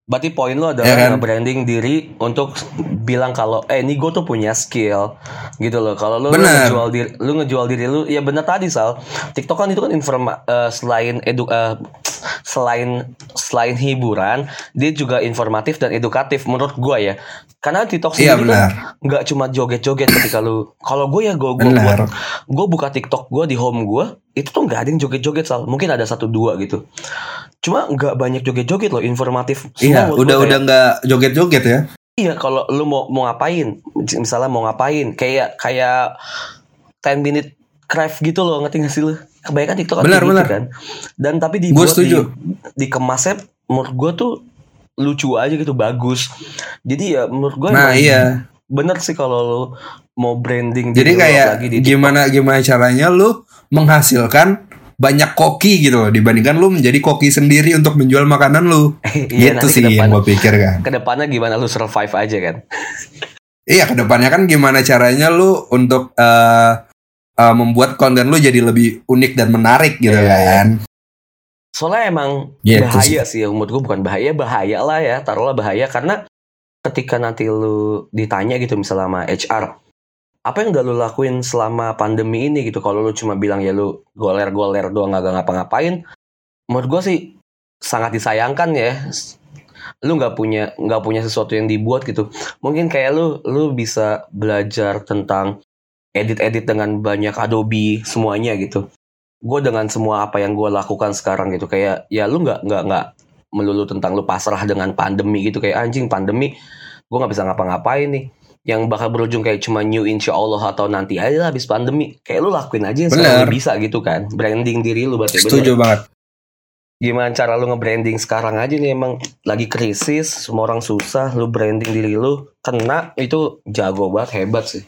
Berarti poin lo adalah Ya kan? nge-branding diri untuk bilang kalau eh ini gue tuh punya skill gitu loh. Kalau Bener. ngejual diri lu ngejual diri lu ya bener tadi Sal. TikTok kan itu kan informa eh, selain edu eh, selain selain hiburan, dia juga informatif dan edukatif menurut gua ya. Karena TikTok Iya, sendiri benar. kan nggak cuma joget-joget ketika lu kalau gue ya gue gue Benar. gue buka TikTok gue di home gue itu tuh nggak ada yang joget-joget Sal. Mungkin ada satu dua gitu. Cuma nggak banyak joget-joget loh, informatif. iya udah udah nggak joget-joget ya Iya, kalau lu mau mau ngapain, misalnya mau ngapain, kayak kayak 10 minute craft gitu loh, ngerti gak sih lu? Kebanyakan TikTok Benar, kayak gitu benar. kan. Dan tapi dibuat setuju. di dikemasnya menurut gue tuh lucu aja gitu, bagus. Jadi ya menurut gue nah iya bener sih kalau lu mau branding jadi kayak apalagi di gimana gimana caranya lu menghasilkan banyak koki gitu loh. Dibandingkan lu menjadi koki sendiri untuk menjual makanan lu. Iya, gitu sih ke yang gue pikir kan. Ke depannya gimana lu survive aja kan. Iya ke depannya kan gimana caranya lu untuk eh, eh, membuat konten lu jadi lebih unik dan menarik gitu iya. kan. Soalnya emang Gitu bahaya sih. menurut gue bukan bahaya bahaya lah ya. Taruhlah bahaya karena ketika nanti lu ditanya gitu misalnya sama HR apa yang udah lu lakuin selama pandemi ini gitu? Kalau lu cuma bilang ya lu goler-goler doang nggak ngapa-ngapain menurut gue sih sangat disayangkan ya. Lu nggak punya nggak punya sesuatu yang dibuat gitu. Mungkin kayak lu lu bisa belajar tentang edit-edit dengan banyak Adobe semuanya gitu. Gue dengan semua apa yang gue lakukan sekarang gitu kayak ya lu nggak nggak nggak melulu tentang lu pasrah dengan pandemi gitu kayak anjing pandemi gue nggak bisa ngapa-ngapain nih yang bakal berujung kayak cuma new insya Allah atau nanti aja lah habis pandemi kayak lu lakuin aja yang sekarang Bener. bisa gitu kan branding diri lu berarti bener. Setuju banget. gimana cara lu nge-branding sekarang aja nih emang lagi krisis semua orang susah lu branding diri lu kena itu jago banget hebat sih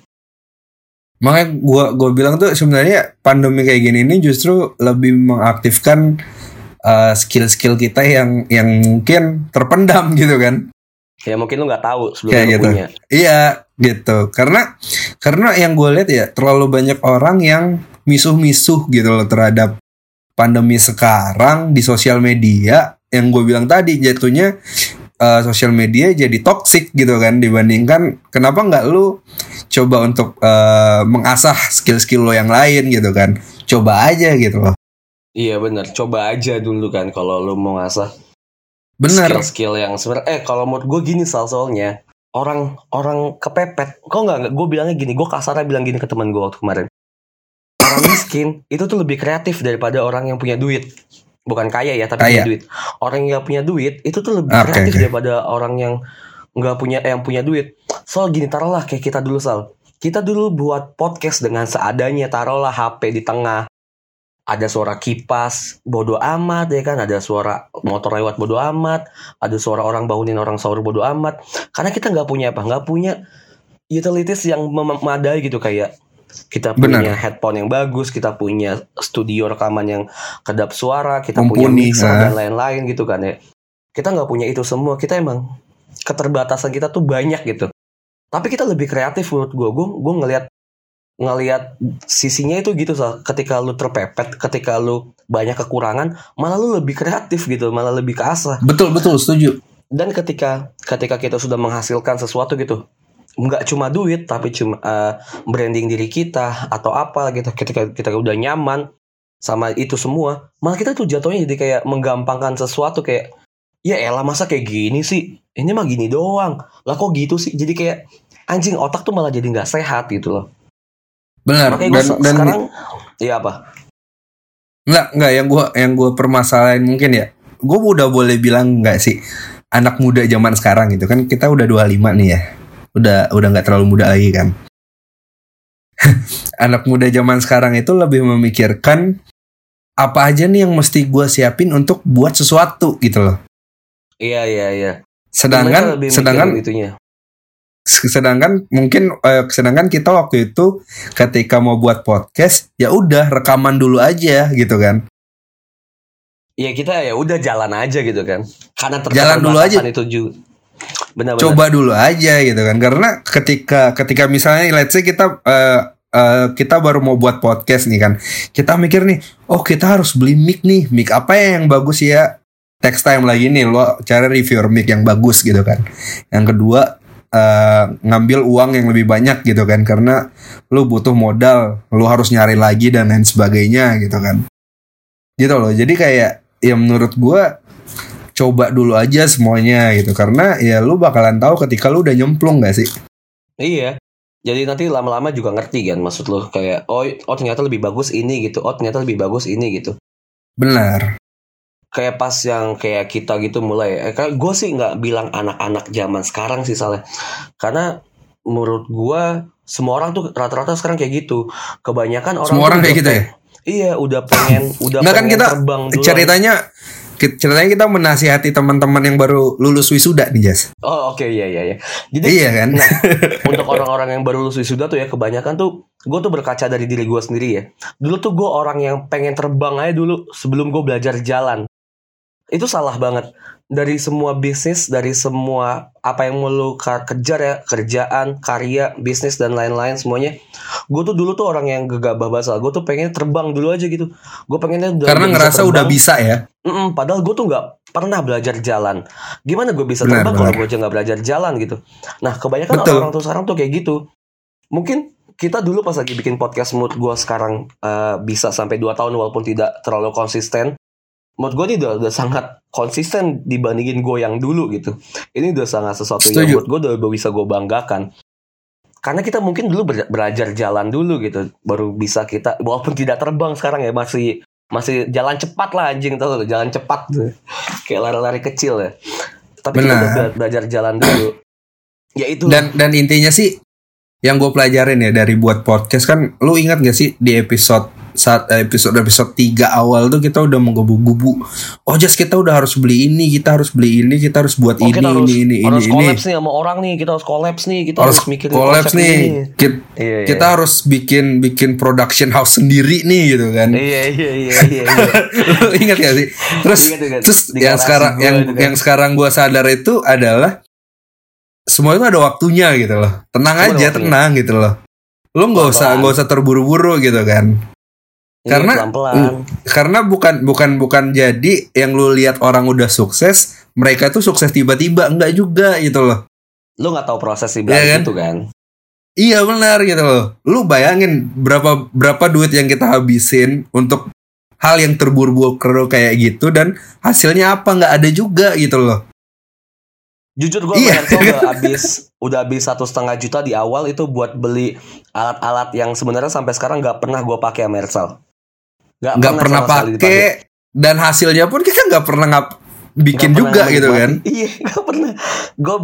Makanya gua gua bilang tuh sebenarnya pandemi kayak gini ini justru lebih mengaktifkan eh, skill-skill kita yang yang mungkin terpendam gitu kan. ya mungkin lu nggak tahu sebelum Kayak lu gitu. punya Iya gitu. Karena karena yang gue lihat ya terlalu banyak orang yang misuh-misuh gitu loh terhadap pandemi sekarang di sosial media. Yang gue bilang tadi jatuhnya eh, sosial media jadi toxic gitu kan dibandingkan kenapa nggak lu coba untuk eh, mengasah skill-skill lo yang lain gitu kan. Coba aja gitu loh. Iya bener. Coba aja dulu kan kalau lu mau ngasah Bener. skill-skill yang sebenarnya eh kalau menurut gue gini soal soalnya orang orang kepepet. Kok nggak gue bilangnya gini gue kasarnya bilang gini ke teman gue waktu kemarin. Orang miskin itu tuh lebih kreatif daripada orang yang punya duit. Bukan kaya ya tapi Kaya. punya duit. Orang yang punya duit itu tuh lebih Oke, kreatif oke. daripada orang yang nggak punya eh, yang punya duit. Soal gini taruhlah kayak kita dulu sal. Kita dulu buat podcast dengan seadanya taruhlah HP di tengah ada suara kipas bodoh amat ya kan? Ada suara motor lewat bodoh amat. Ada suara orang bangunin orang sahur bodoh amat. Karena kita nggak punya apa? Nggak punya utilities yang mem- memadai gitu kayak kita punya headphone yang bagus kita punya studio rekaman yang kedap suara kita punya Mumpuni, mixer ah. dan lain-lain gitu kan ya. Kita nggak punya itu semua. Kita emang keterbatasan kita tuh banyak gitu. Tapi kita lebih kreatif menurut gue gue gue ngelihat ngelihat sisinya itu gitu Sal. ketika lu terpepet ketika lu banyak kekurangan malah lu lebih kreatif gitu malah lebih keasah Betul betul setuju. dan ketika ketika kita sudah menghasilkan sesuatu gitu nggak cuma duit tapi cuma eh, branding diri kita atau apa gitu ketika kita udah nyaman sama itu semua malah kita tuh jatuhnya jadi kayak menggampangkan sesuatu kayak ya elah masa kayak gini sih? Ini mah gini doang. Lah kok gitu sih? Jadi kayak anjing otak tuh malah jadi nggak sehat gitu loh Benar. Makanya gue Dan dan sekarang Iya apa? Enggak, enggak yang gua yang gua permasalahan mungkin ya. Gua udah boleh bilang enggak sih anak muda zaman sekarang gitu kan kita udah 25 nih ya. Udah udah nggak terlalu muda lagi kan. anak muda zaman sekarang itu lebih memikirkan apa aja nih yang mesti gua siapin untuk buat sesuatu gitu loh. Iya iya iya. Sedangkan sedangkan itunya. Sedangkan mungkin eh, sedangkan kita waktu itu ketika mau buat podcast ya udah rekaman dulu aja gitu kan. Ya kita ya udah jalan aja gitu kan. Karena Jalan dulu aja. itu juga. Benar-benar. coba dulu aja gitu kan karena ketika ketika misalnya let's say kita eh, eh, kita baru mau buat podcast nih kan kita mikir nih oh kita harus beli mic nih mic apa ya yang bagus ya text time lagi nih lo cari reviewer mic yang bagus gitu kan yang kedua eh, ngambil uang yang lebih banyak gitu kan karena lu butuh modal lu harus nyari lagi dan lain sebagainya gitu kan gitu loh jadi kayak ya menurut gua coba dulu aja semuanya gitu karena ya lu bakalan tahu ketika lu udah nyemplung gak sih Iya. Jadi nanti lama-lama juga ngerti kan maksud lo kayak oh oh ternyata lebih bagus ini gitu. Oh ternyata lebih bagus ini gitu. benar Kayak pas yang kayak kita gitu mulai eh gue sih nggak bilang anak-anak zaman sekarang sih salah. Karena menurut gua semua orang tuh rata-rata sekarang kayak gitu. Kebanyakan orang semua orang kayak gitu ya Iya, udah pengen udah Nggak kan pengen kita terbang duluan. ceritanya ceritanya kita menasihati teman-teman yang baru lulus wisuda nih Jas Oh, oke iya iya iya. Jadi iya kan Nah, untuk orang-orang yang baru lulus wisuda tuh ya kebanyakan tuh gue tuh berkaca dari diri gue sendiri ya. Dulu tuh gue orang yang pengen terbang aja dulu sebelum gue belajar jalan. Itu salah banget. Dari semua bisnis, dari semua apa yang mau lu kejar ya, kerjaan, karya, bisnis dan lain-lain semuanya. Gue tuh dulu tuh orang yang gegabah basah. Gue tuh pengen terbang dulu aja gitu. Gue pengennya udah, karena ngerasa udah bisa ya Mm-mm, padahal gue tuh nggak pernah belajar jalan. Gimana gue bisa terbang kalau gue aja nggak belajar jalan gitu? Nah kebanyakan Betul. orang-orang tuh sekarang tuh kayak gitu. Mungkin kita dulu pas lagi bikin podcast mood gue sekarang eh, bisa sampai 2 tahun walaupun tidak terlalu konsisten. Mood gue ini udah, udah sangat konsisten dibandingin gue yang dulu gitu. Ini udah sangat sesuatu yang Setuju. mood gue udah bisa gue banggakan. Karena kita mungkin dulu belajar jalan dulu gitu, baru bisa kita walaupun tidak terbang sekarang ya masih masih jalan cepat lah anjing tau jalan cepat kayak lari-lari kecil ya. Tapi kita Benar. udah bela- belajar jalan dulu. Ya itu. dan dan intinya sih yang gue pelajarin ya dari buat podcast kan lu ingat gak sih di episode saat episode episode 3 awal tuh kita udah menggebu-gebu oh just kita udah harus beli ini kita harus beli ini kita harus buat Oh, ini, kita harus, ini ini harus ini ini collabs nih sama orang nih, kita harus collabs nih, kita harus harus, mikirin konsep nih ini. Kit- Iya, iya. kita harus bikin bikin production house sendiri nih gitu kan Iya iya iya iya. iya. Lu ingat gak sih terus Ingat, ingat. terus Di yang sekarang gua yang itu kan. yang sekarang gue sadar itu adalah semua itu ada waktunya gitu loh tenang ada aja tenang gitu loh lu nggak usah nggak usah terburu-buru gitu kan Iya, karena- pelan-pelan. karena bukan bukan bukan jadi yang lu lihat orang udah sukses mereka tuh sukses tiba-tiba enggak juga gitu loh Lu nggak tahu proses di Iya belakang kan? itu kan? iya benar gitu loh lu bayangin berapa berapa duit yang kita habisin untuk hal yang terburu-buru kayak gitu dan hasilnya apa nggak ada juga gitu loh Jujur gue Iya. iya. udah habis udah habis satu setengah juta di awal itu buat beli alat-alat yang sebenarnya sampai sekarang nggak pernah gue pakai sama Ersal. Nggak pernah sekali pakai dan hasilnya pun kita nggak pernah ngap bikin Nggak juga pernah gitu kan. Iya, nggak pernah. Gue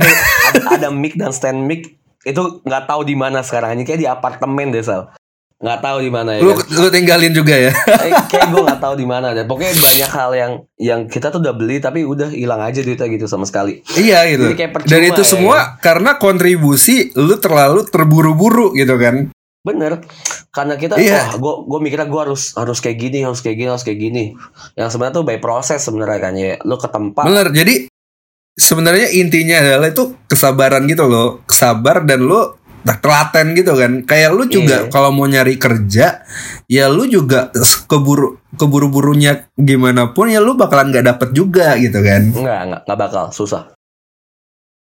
ada, ada mic dan stand mic itu nggak tahu di mana sekarang. Hanya kayak di apartemen deh Sal. Nggak tahu di mana ya. lu kan? lu tinggalin juga ya Eh, kayak gue nggak tahu di mana deh. Pokoknya banyak hal yang yang kita tuh udah beli tapi udah hilang aja duitnya gitu sama sekali. iya gitu Jadi kayak percuma dan itu ya, semua karena kontribusi lu terlalu terburu-buru gitu kan Bener, karena kita, Iya. wah, gue gue mikirnya gue harus harus kayak gini, harus kayak gini, harus kayak gini. Yang sebenarnya tuh by proses sebenarnya kan ya. Lu ke tempat, bener jadi sebenarnya intinya adalah itu kesabaran gitu loh kesabar dan lu nah, telaten gitu kan kayak lu juga Iya. kalau mau nyari kerja ya lu juga keburu keburu-burunya gimana pun ya lu bakalan nggak dapet juga gitu kan enggak enggak enggak bakal susah.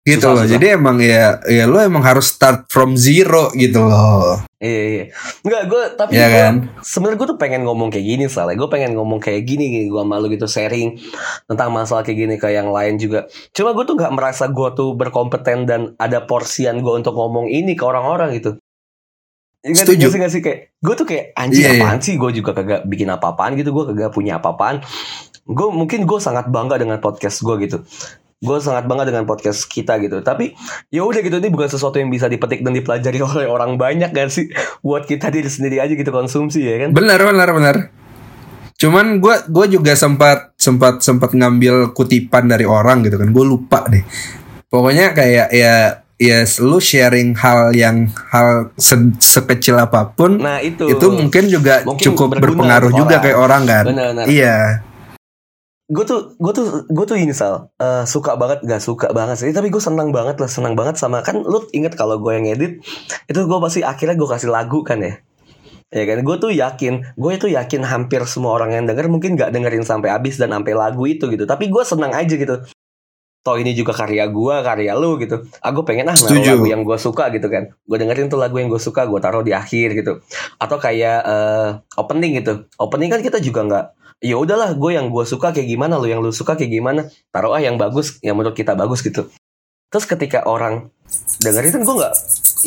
Gitu Susah, loh susah. jadi emang ya ya lu emang harus start from zero gitu loh Iya iya. Enggak gue tapi Iya gua- kan? sebenarnya gue tuh pengen ngomong kayak gini soalnya gue pengen ngomong kayak gini gue malu gitu sharing tentang masalah kayak gini ke yang lain juga. Cuma gue tuh nggak merasa gue tuh berkompeten dan ada porsian gue untuk ngomong ini ke orang-orang gitu. Ingat Setuju. gak sih, gak sih kayak gue tuh kayak anjing Iya, iya. apaan sih gue juga kagak bikin apa-apaan gitu gue kagak punya apa-apaan gue mungkin gue sangat bangga dengan podcast gue gitu gue sangat bangga dengan podcast kita gitu tapi ya udah gitu ini bukan sesuatu yang bisa dipetik dan dipelajari oleh orang banyak kan sih buat kita diri sendiri aja gitu konsumsi ya kan Benar benar benar. Cuman gue gua juga sempat sempat sempat ngambil kutipan dari orang gitu kan. Gue lupa deh. Pokoknya kayak ya ya lu sharing hal yang hal se- sekecil apa pun nah itu itu mungkin juga Mungkin cukup berpengaruh juga orang. kayak orang kan. Benar-benar. Iya. Gue tuh gue tuh gue tuh ini sal eh, suka banget gak suka banget sih. Tapi gue senang banget lah senang banget sama kan lu inget kalau gue yang edit itu gue pasti akhirnya gue kasih lagu kan ya? Ya kan? Gue tuh yakin gue itu yakin hampir semua orang yang denger mungkin gak dengerin sampai habis dan sampai lagu itu gitu. Tapi gue senang aja gitu. Toh ini juga karya gue karya lu gitu. Aku pengen ah naruh Setuju. lagu yang gue suka gitu kan. Gue dengerin tuh lagu yang gue suka gue taruh di akhir gitu. Atau kayak eh, opening gitu. Opening kan kita juga nggak ya udahlah gue yang gue suka kayak gimana lo yang lu suka kayak gimana. Taruh ah yang bagus yang menurut kita bagus gitu. Terus ketika orang dengerin kan gue nggak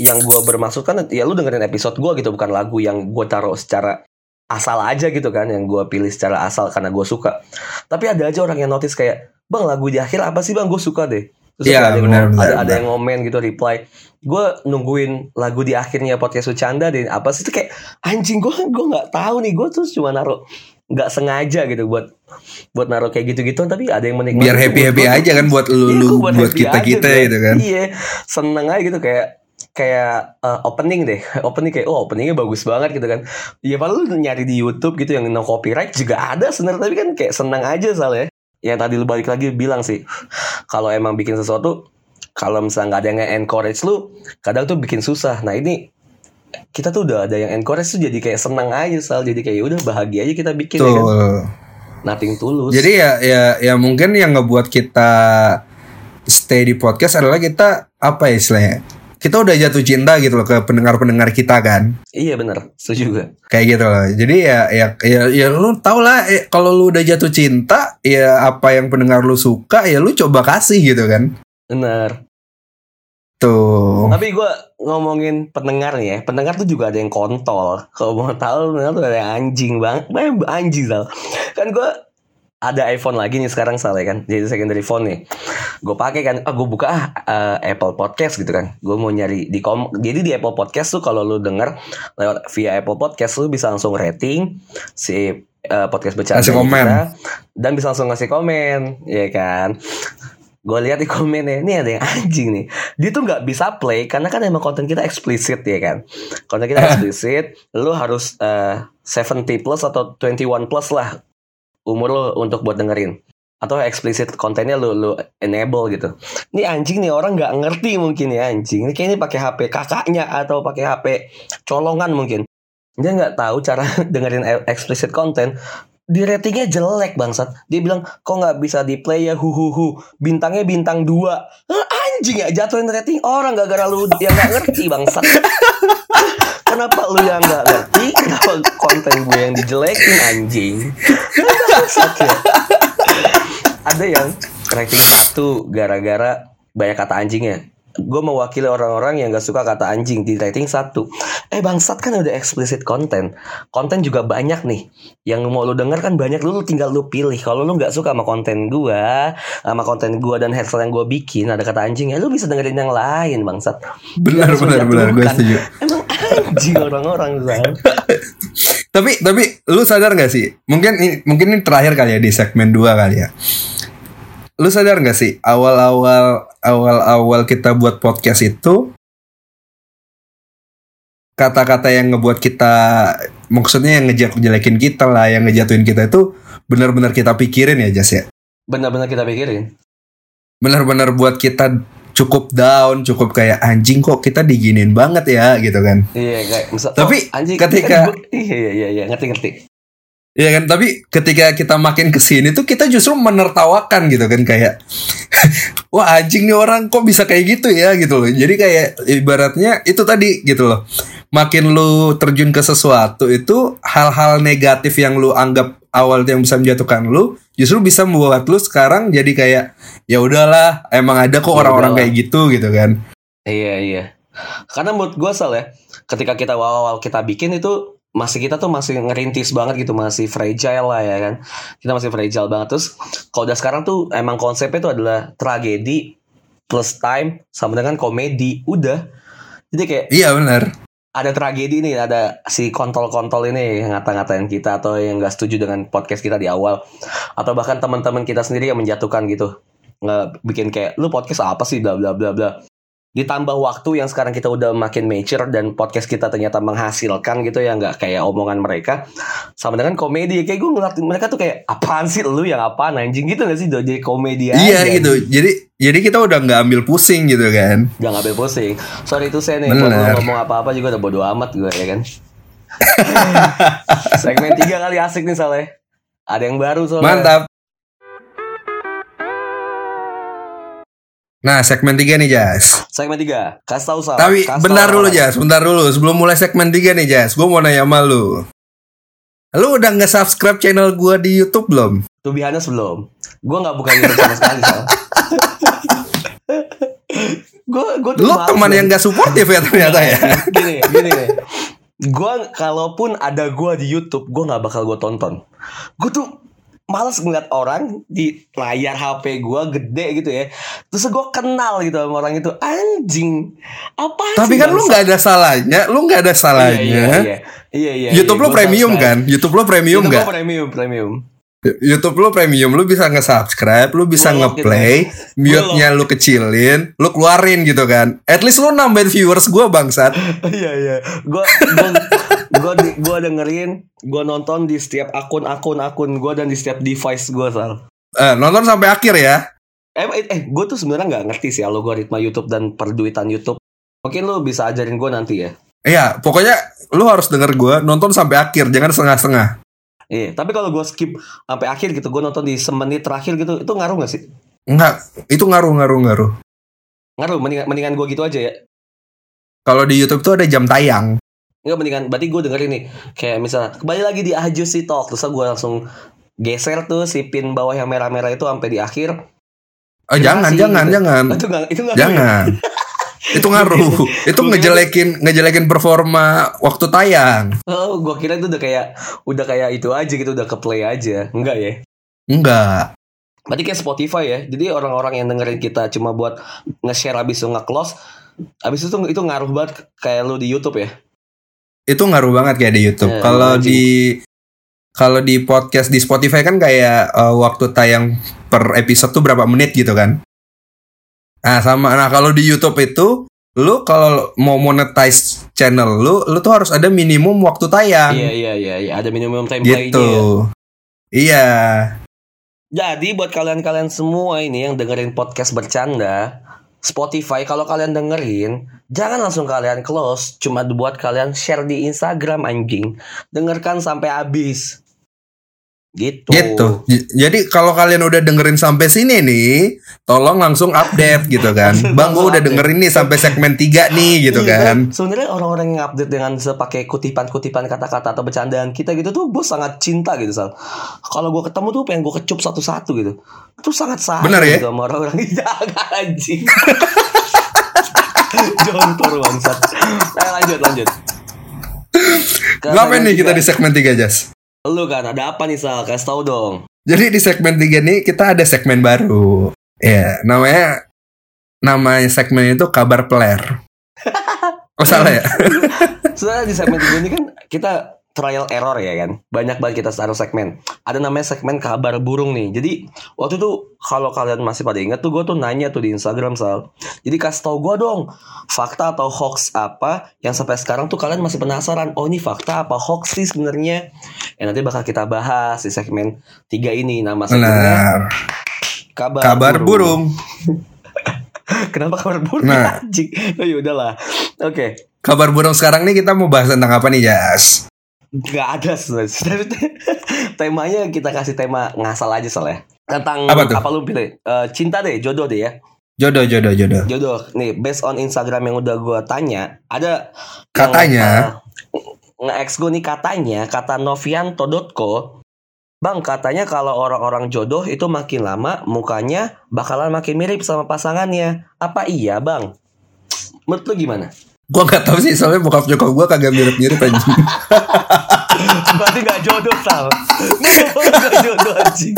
yang gue bermaksud kan ya lu dengerin episode gue gitu bukan lagu yang gue taruh secara asal aja gitu kan yang gue pilih secara asal karena gue suka. Tapi ada aja orang yang notice kayak bang lagu di akhir apa sih bang? Gue suka deh. Terus Iya, ada, yang benar, ngom- benar, ada, ada benar. yang ngomen gitu reply. Gue nungguin lagu di akhirnya podcast Ucanda deh apa sih itu kayak anjing gue gue nggak tahu nih. Gue tuh cuma naruh nggak sengaja gitu buat buat naruh kayak gitu-gitu tapi ada yang menikmati Biar happy happy aja kan buat lu Iya, lu buat kita aja kita gitu kan. Iya, seneng aja gitu kayak kayak eh, opening deh. Opening kayak oh openingnya bagus banget gitu kan. Iya padahal lu nyari di YouTube gitu yang no copyright juga ada sebenarnya tapi kan kayak seneng aja soalnya. Yang tadi lu balik lagi bilang sih kalau emang bikin sesuatu kalau misalnya nggak ada yang encourage lu kadang tuh bikin susah. Nah ini kita tuh udah ada yang encourage tuh jadi kayak seneng aja soal jadi kayak "Ya udah bahagia aja kita bikin ya kan. Tuh. Nothing tulus. Jadi ya ya ya mungkin yang ngebuat kita stay di podcast adalah kita apa ya istilahnya? Kita udah jatuh cinta gitu loh ke pendengar-pendengar kita kan. iya bener, setuju juga. Kayak gitu loh. Jadi ya ya ya, ya lu tau lah eh, kalau lu udah jatuh cinta ya apa yang pendengar lu suka ya lu coba kasih gitu kan. Bener. Tuh. Tapi gue ngomongin pendengar nih ya, pendengar tuh juga ada yang kontol. Kalau mau tahu, pendengar tuh ada yang anjing banget, banyak anjing sal. Kan gue ada iPhone lagi nih sekarang sal ya kan, jadi secondary phone nih. Gue pakai kan, ah gue buka ah eh, Apple Podcast gitu kan. Gue mau nyari di kom, jadi di Apple Podcast tuh kalau lu denger lewat via Apple Podcast lu bisa langsung rating si eh, podcast bercanda kita, dan bisa langsung ngasih komen, ya kan. Gue lihat di komennya, ini ada yang anjing nih. Dia tuh nggak bisa play karena kan emang konten kita eksplisit ya kan. Konten kita eksplisit, lu harus eh, 70 plus atau 21 plus lah umur lu untuk buat dengerin. Atau eksplisit kontennya lu lu enable gitu. Ini anjing nih orang nggak ngerti mungkin ya anjing. Ini kayaknya pakai HP kakaknya atau pakai HP colongan mungkin. Dia nggak tahu cara dengerin e- explicit konten. Di ratingnya jelek bangsat. Dia bilang kok nggak bisa di play ya hu hu hu. Bintangnya bintang 2 Anjing ya jatuhin rating orang gak gara lu yang nggak ngerti bangsat. Kenapa lu yang nggak ngerti? Kenapa konten gue yang dijelekin anjing? Bangsat ya. Ada yang rating satu gara-gara banyak kata anjingnya. Gue mewakili orang-orang yang gak suka kata anjing di rating satu. Eh bangsat kan udah explicit konten. Konten juga banyak nih. Yang mau lu denger kan banyak lu, lu tinggal lu pilih. Kalau lu nggak suka sama konten gua, sama konten gua dan hairstyle yang gua bikin ada kata anjing ya lu bisa dengerin yang lain bangsat. Benar benar benar gue setuju. Emang anjing orang-orang. Tapi tapi lu sadar gak sih? Mungkin ini, mungkin ini terakhir kali ya di segmen 2 kali ya. Lu sadar gak sih awal-awal awal-awal kita buat podcast itu kata-kata yang ngebuat kita maksudnya yang ngejek jelekin kita lah, yang ngejatuhin kita itu benar-benar kita pikirin ya Jas ya. Benar-benar kita pikirin. Benar-benar buat kita cukup down, cukup kayak anjing kok kita diginin banget ya gitu kan. Iya kayak misal, Tapi oh, anjing ketika- iya iya iya iya ngerti ngerti. Iya kan, tapi ketika kita makin ke sini tuh kita justru menertawakan gitu kan kayak, wah anjing nih orang kok bisa kayak gitu ya gitu loh. Jadi kayak ibaratnya itu tadi gitu loh. Makin lu terjun ke sesuatu itu hal-hal negatif yang lu anggap awal yang bisa menjatuhkan lu, justru bisa membuat lu sekarang jadi kayak ya udahlah, emang ada kok Ya orang-orang kayak gitu gitu kan. Iya iya. Karena menurut gue sal ya, ketika kita awal-awal kita bikin itu masih kita tuh masih ngerintis banget gitu masih fragile lah ya kan. Kita masih fragile banget. Terus kalau udah sekarang tuh emang konsepnya tuh adalah tragedi plus time sama dengan komedi. Udah. Jadi kayak Iya benar. ada tragedi nih, ada si kontol-kontol ini yang ngata-ngatain kita atau yang gak setuju dengan podcast kita di awal, atau bahkan teman-teman kita sendiri yang menjatuhkan gitu, nggak bikin kayak lu podcast apa sih, bla bla bla bla. Ditambah waktu yang sekarang kita udah makin mature dan podcast kita ternyata menghasilkan gitu ya nggak kayak omongan mereka. Sama dengan komedi kayak gue ngeliat mereka tuh kayak apaan sih lu yang apaan anjing? Gitu gak sih jadi komedi aja. Iya gitu. Jadi jadi kita udah nggak ambil pusing gitu kan. Gak ngambil pusing. Sorry itu saya nih Kalau ngomong apa-apa juga udah bodo amat gue ya kan? Segmen 3 kali asik nih soalnya. Ada yang baru soalnya. Mantap. Nah, segmen 3 nih, Jas. Segmen 3 Kasih tau Sal Tapi Kasih bentar tahu dulu. Jas. Bentar dulu. Sebelum mulai segmen 3 nih, Jas. Gue mau nanya sama lu. Lu udah nge-subscribe channel gua di YouTube belum? To be honest belum Gue gak buka YouTube sama sekali Gue gue tuh Lu teman yang gak suportif ya ternyata ya. Gini gini nih Gue kalaupun ada gue di YouTube Gue gak bakal gue tonton Gue tuh Males ngeliat orang di layar HP gue gede gitu ya Terus gue kenal gitu sama orang itu Anjing Apa Tapi kan lu nggak ada salahnya, lu nggak ada salahnya. Iya iya iya iya YouTube iya, lu gua premium kan? YouTube lu premium YouTube nggak? gua premium premium YouTube lu premium, lu bisa nge-subscribe, lu bisa lock gitu nge-play, mute-nya lu kecilin, lu keluarin gitu kan. At least lu nambahin viewers gua bangsat. Iya iya. Gua gua gua di- gua dengerin, gua nonton di setiap akun akun akun gua dan di setiap device gua sal. Eh, nonton sampai akhir ya. Eh eh, eh gua tuh sebenarnya nggak ngerti sih algoritma YouTube dan perduitan YouTube. Mungkin lu bisa ajarin gua nanti ya. Iya, pokoknya lu harus denger gua nonton sampai akhir, jangan setengah-setengah. Iya, tapi kalau gua skip sampai akhir gitu, gua nonton di semenit terakhir gitu, itu ngaruh gak sih? Enggak, itu ngaruh-ngaruh-ngaruh. Ngaruh, mendingan, mendingan gua gitu aja ya. Kalau di YouTube tuh ada jam tayang. Enggak mendingan, berarti gue dengerin nih Kayak misalnya, kembali lagi di Aju si Talk Terus gue langsung geser tuh si pin bawah yang merah-merah itu sampai di akhir Oh, Terima jangan, kasih, jangan, gitu. jangan. Itu gak, itu gak Jangan. itu ngaruh. itu Gua ngejelekin ngejelekin performa waktu tayang. Oh, gue kira itu udah kayak udah kayak itu aja gitu, udah ke play aja. Enggak ya? Enggak. Berarti kayak Spotify ya. Jadi orang-orang yang dengerin kita cuma buat nge-share habis itu nge-close, habis itu itu ngaruh banget kayak lu di YouTube ya. Itu ngaruh banget kayak di YouTube. Eh, Kalau di kalau di podcast di Spotify kan kayak eh, waktu tayang per episode tuh berapa menit gitu kan. Nah, sama nah kalau di YouTube itu lu kalau mau monetize channel lu lu tuh harus ada minimum waktu tayang. Iya iya iya, iya. ada minimum time gitu. ya. Iya. Jadi buat kalian-kalian semua ini yang dengerin podcast bercanda, Spotify kalau kalian dengerin, jangan langsung kalian close, cuma buat kalian share di Instagram anjing. Dengarkan sampai habis. Gitu. Gitu. Jadi kalau kalian udah dengerin sampai sini nih, tolong langsung update gitu kan. Bang, gua udah update. dengerin nih sampai segmen 3 nih gitu Iya, kan. Sebenarnya orang-orang yang update dengan sepakai kutipan-kutipan kata-kata atau bercandaan kita gitu tuh gue sangat cinta gitu Sal. Kalau gue ketemu tuh pengen gue kecup satu-satu gitu. Itu sangat sayang Bener ya? gitu sama orang-orang jangan anjing. Jontor bangsat. Ayo lanjut lanjut. Ngapain nih kita di segmen 3, Jas? Lu kan ada apa nih Sal? Kasih tau dong. Jadi di segmen 3 nih kita ada segmen baru. Ya, namanya namanya segmen itu kabar peler. Oh salah ya? Sebenarnya di segmen tiga ini kan kita trial error ya kan. Banyak banget kita taruh segmen. Ada namanya segmen kabar burung nih. Jadi waktu itu kalau kalian masih pada ingat tuh gue tuh nanya tuh di Instagram Sal. Jadi kasih tau gue dong fakta atau hoax apa yang sampai sekarang tuh kalian masih penasaran. Oh ini fakta apa hoax sih sebenarnya? Ya nanti bakal kita bahas di segmen tiga ini. Nama segmennya Benar. kabar, Kabar burung. Kenapa kabar burung? Nah. Anjing. Oh ya udahlah. Oke. Kabar burung sekarang nih kita mau bahas tentang apa nih, Jas? Nggak ada sebenarnya. Temanya kita kasih tema ngasal aja soalnya. Tentang Apa tuh? lu pilih? Eh, cinta deh, jodoh deh ya. Jodoh, jodoh, jodoh. Jodoh. Nih, based on Instagram yang udah gua tanya, ada Katanya. nge-ex gue nih katanya kata novianto.co Bang katanya kalau orang-orang jodoh itu makin lama mukanya bakalan makin mirip sama pasangannya. Apa iya bang? Menurut lu gimana? Gua nggak tahu sih soalnya bokap nyokap gua kagak mirip-mirip anjing. Berarti gak jodoh Sal Gak jodoh anjing.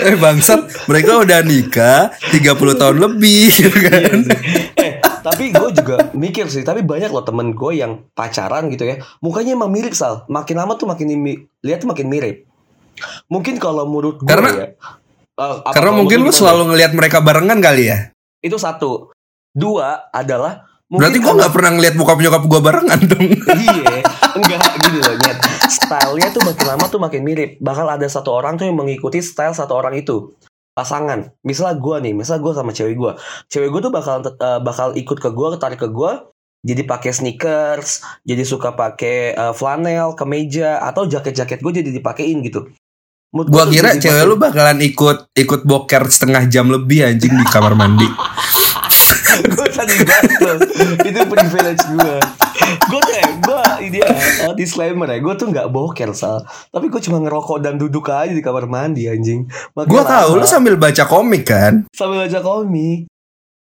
Eh bangsat, mereka udah nikah 30 tahun lebih gitu kan. Eh tapi gue juga mikir sih Tapi banyak loh temen gue yang pacaran gitu ya. Mukanya emang mirip Sal. Makin lama tuh makin lihat tuh makin mirip. Mungkin kalau menurut gue Karena- ya apa Karena mungkin lu selalu ngelihat mereka barengan kali ya. Itu satu. Dua adalah Berarti gua kalau- nggak pernah ngelihat bokap nyokap gua barengan dong. iya enggak gini loh Nyet. Stylenya tuh makin lama tuh makin mirip. Bakal ada satu orang tuh yang mengikuti style satu orang itu. Pasangan. Misalnya gue nih misalnya gue sama cewek gue cewek gue tuh bakal eh, bakal ikut ke gue ketarik ke gue jadi pakai sneakers jadi suka pakai eh, flanel kemeja atau jaket-jaket gue jadi dipakein gitu. Mood Gua tuh kira cewek lu bakalan ikut ikut boker setengah jam lebih anjing di kamar mandi. gue tadi banget itu privilege gue gue tuh gue ini ya uh, disclaimer ya gue tuh nggak boker sal. Tapi gue cuma ngerokok dan duduk aja di kamar mandi anjing. Gua tahu lu sambil baca komik kan? sambil baca komik.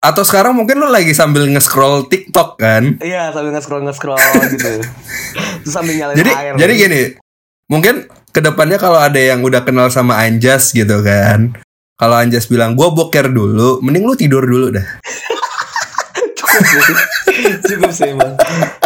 Atau sekarang mungkin lu lagi sambil nge-scroll TikTok kan? iya sambil nge-scroll nge-scroll gitu. Terus sambil nyalain Jadi air. jadi gini, mungkin ke depannya kalau ada yang udah kenal sama Anjas gitu kan, kalau Anjas bilang gua boker dulu, mending lu tidur dulu dah. cukup sih emang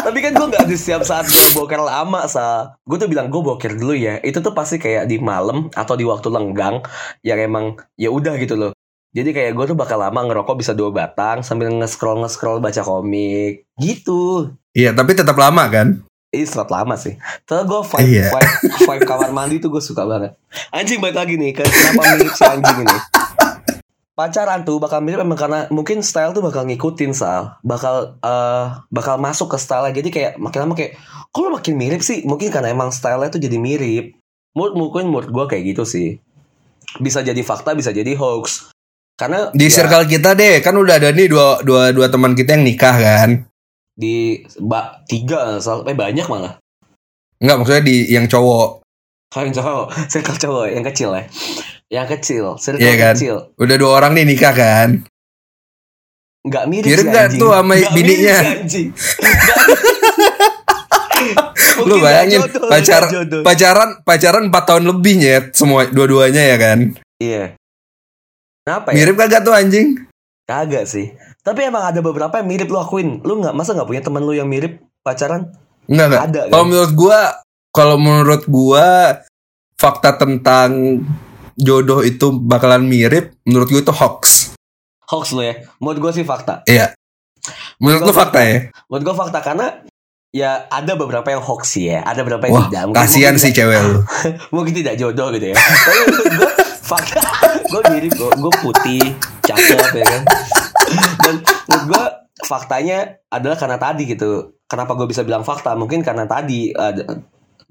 tapi kan gue nggak di setiap saat gue boker lama sa. Gue tuh bilang gue boker dulu ya. Itu tuh pasti kayak di malam atau di waktu lenggang yang emang ya udah gitu loh. Jadi kayak gue tuh bakal lama ngerokok bisa dua batang sambil nge-scroll nge-scroll baca komik. Gitu. Iya, tapi tetap lama kan? ini serat lama sih. Terus gue vibe, Iya. vibe, vibe kamar mandi tuh gue suka banget. Anjing balik lagi nih ke Kenapa mirip si anjing ini Pacaran tuh bakal mirip emang karena Mungkin style tuh bakal ngikutin Sal. Bakal eh bakal masuk ke style Jadi kayak makin lama kayak Kok lu makin mirip sih? Mungkin karena emang style tuh jadi mirip. Mood mungkin menurut gue kayak gitu sih. Bisa jadi fakta bisa jadi hoax. Karena Di ya, circle kita deh, kan udah ada nih dua dua dua teman kita yang nikah kan? Di bak tiga Sal. Eh banyak malah. Enggak, maksudnya di yang cowok. Kalau yang cowok, circle cowok yang kecil ya. Yang kecil, circle Iya kan? kecil. Udah dua orang nih nikah kan? Nggak mirip Mirip nggak anjing. tuh sama Nggak bininya? Lu bayangin jodoh, pacar jodoh. pacaran pacaran 4 tahun lebih nyet semua dua-duanya ya kan? Iya. Kenapa ya? Mirip kagak tuh anjing? Kagak sih. Tapi emang ada beberapa yang mirip lu akuin. Lu nggak masa nggak punya teman lu yang mirip pacaran? Enggak enggak. Ada kan? Kalau menurut gua kalau menurut gua fakta tentang jodoh itu bakalan mirip menurut gua itu hoax. Hoax lu ya. Menurut gue sih fakta. Iya. Menurut lu fakta ya? Menurut gue fakta karena ya ada beberapa yang hoax sih ya. Ada beberapa yang Wah, tidak. Mungkin- kasihan mungkin sih tidak- cewek lu. mungkin tidak jodoh gitu ya tapi gue fakta gue mirip kok gue putih cakep ya kan dan menurut gue faktanya adalah karena tadi gitu kenapa gue bisa bilang fakta mungkin karena tadi ada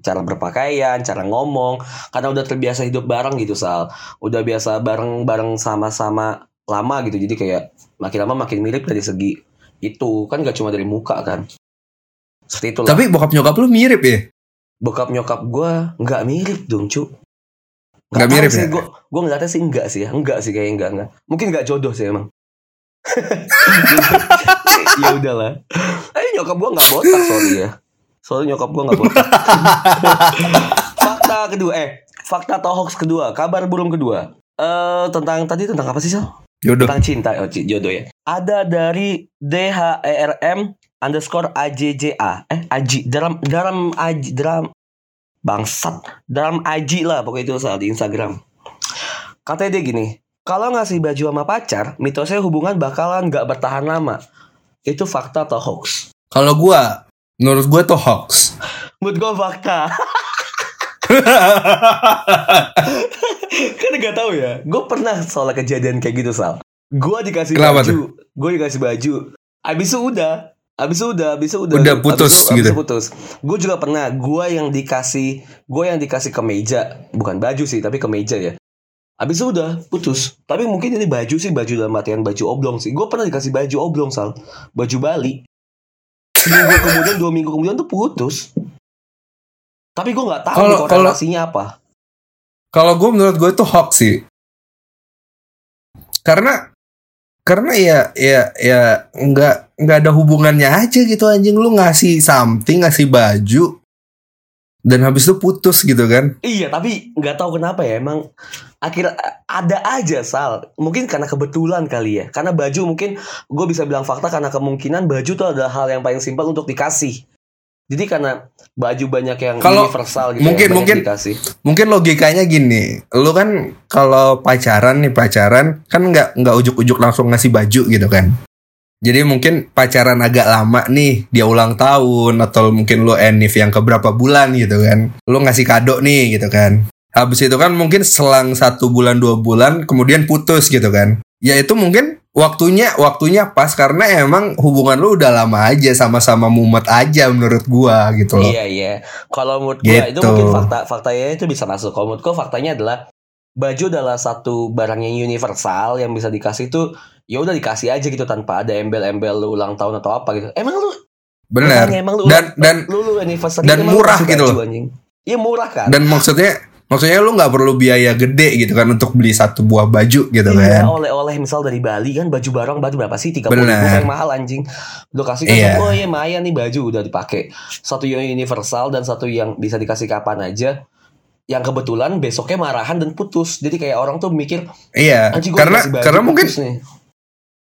cara berpakaian cara ngomong karena udah terbiasa hidup bareng gitu sal. Udah biasa bareng bareng sama-sama lama gitu. Jadi kayak makin lama makin mirip dari segi itu. Kan gak cuma dari muka kan. Seperti itu Tapi bokap nyokap lu mirip ya? bokap nyokap gue nggak mirip dong cu tahu mirip sih, ya? gue gue ngeliatnya sih enggak sih ya. Enggak sih kayaknya enggak enggak mungkin enggak jodoh sih emang. Ya udahlah. Eh nyokap gue nggak botak sorry ya soalnya nyokap gue nggak botak fakta kedua eh fakta atau hoax kedua kabar burung kedua. Eh tentang tadi tentang apa sih Sal? Jodoh. tentang cinta oh, jodoh ya. Ada dari DHERM underscore AJJA eh Aji dalam dalam Aji dalam bangsat. Dalam Aji lah pokoknya itu saat di Instagram. Katanya dia gini kalau ngasih baju sama pacar mitosnya hubungan bakalan nggak bertahan lama. Itu fakta atau hoax Kalau gua menurut gua tuh hoax. menurut gue fakta. Kan gak tahu ya. Gue pernah soal kejadian kayak gitu sal. Gue dikasih Kenapa baju. gue dikasih baju. Abis itu udah. Abis itu udah abis itu udah. Udah putus abis itu, abis gitu. itu putus. Gue juga pernah. Gue yang dikasih gue yang dikasih kemeja. Bukan baju sih tapi kemeja ya. Abis itu udah putus. Tapi mungkin ini baju sih baju dalam artian baju oblong sih. Gue pernah dikasih baju oblong sal. Baju Bali seminggu kemudian dua minggu kemudian tuh putus. Tapi gue nggak tahu Kalau- korelasinya apa. Kalau gue menurut gue itu hoax sih. Karena karena ya ya ya nggak nggak ada hubungannya aja gitu anjing. Lu ngasih something ngasih baju dan habis itu putus gitu kan Iya, tapi nggak tahu kenapa ya emang akhir ada aja sal. Mungkin karena kebetulan kali ya. Karena baju mungkin gue bisa bilang fakta karena kemungkinan baju tuh adalah hal yang paling simpel untuk dikasih. Jadi karena baju banyak yang Kalau- universal gitu mungkin- yang banyak mungkin- dikasih. mungkin logikanya gini lu kan kalau pacaran nih pacaran kan nggak nggak ujuk-ujuk langsung ngasih baju gitu kan jadi mungkin pacaran agak lama nih dia ulang tahun atau mungkin lu enif yang keberapa bulan gitu kan lu ngasih kado nih gitu kan habis itu kan mungkin selang satu bulan dua bulan kemudian putus gitu kan ya itu mungkin waktunya waktunya pas karena emang hubungan lu udah lama aja sama-sama mumet aja menurut gua gitu loh Iya iya. Kalau menurut itu Gitu. mungkin fakta faktanya itu bisa masuk. Kalau menurut gue faktanya adalah baju adalah satu barang yang universal yang bisa dikasih itu ya udah dikasih aja gitu tanpa ada embel-embel lu ulang tahun atau apa gitu. Emang lu bener emang lu dan dan lu lu anniversary dan murah gitu loh. Iya murah kan. dan maksudnya maksudnya lu nggak perlu biaya gede gitu kan untuk beli satu buah baju gitu Iya, kan oleh-oleh misal dari Bali kan baju barang baju berapa sih? 30 ribu Bener. yang mahal anjing. Lu kasih kan, Iya. oh iya Maya nih baju udah dipakai. Satu yang universal dan satu yang bisa dikasih kapan aja. Yang kebetulan besoknya marahan dan putus. Jadi kayak orang tuh mikir, iya karena karena mungkin nih.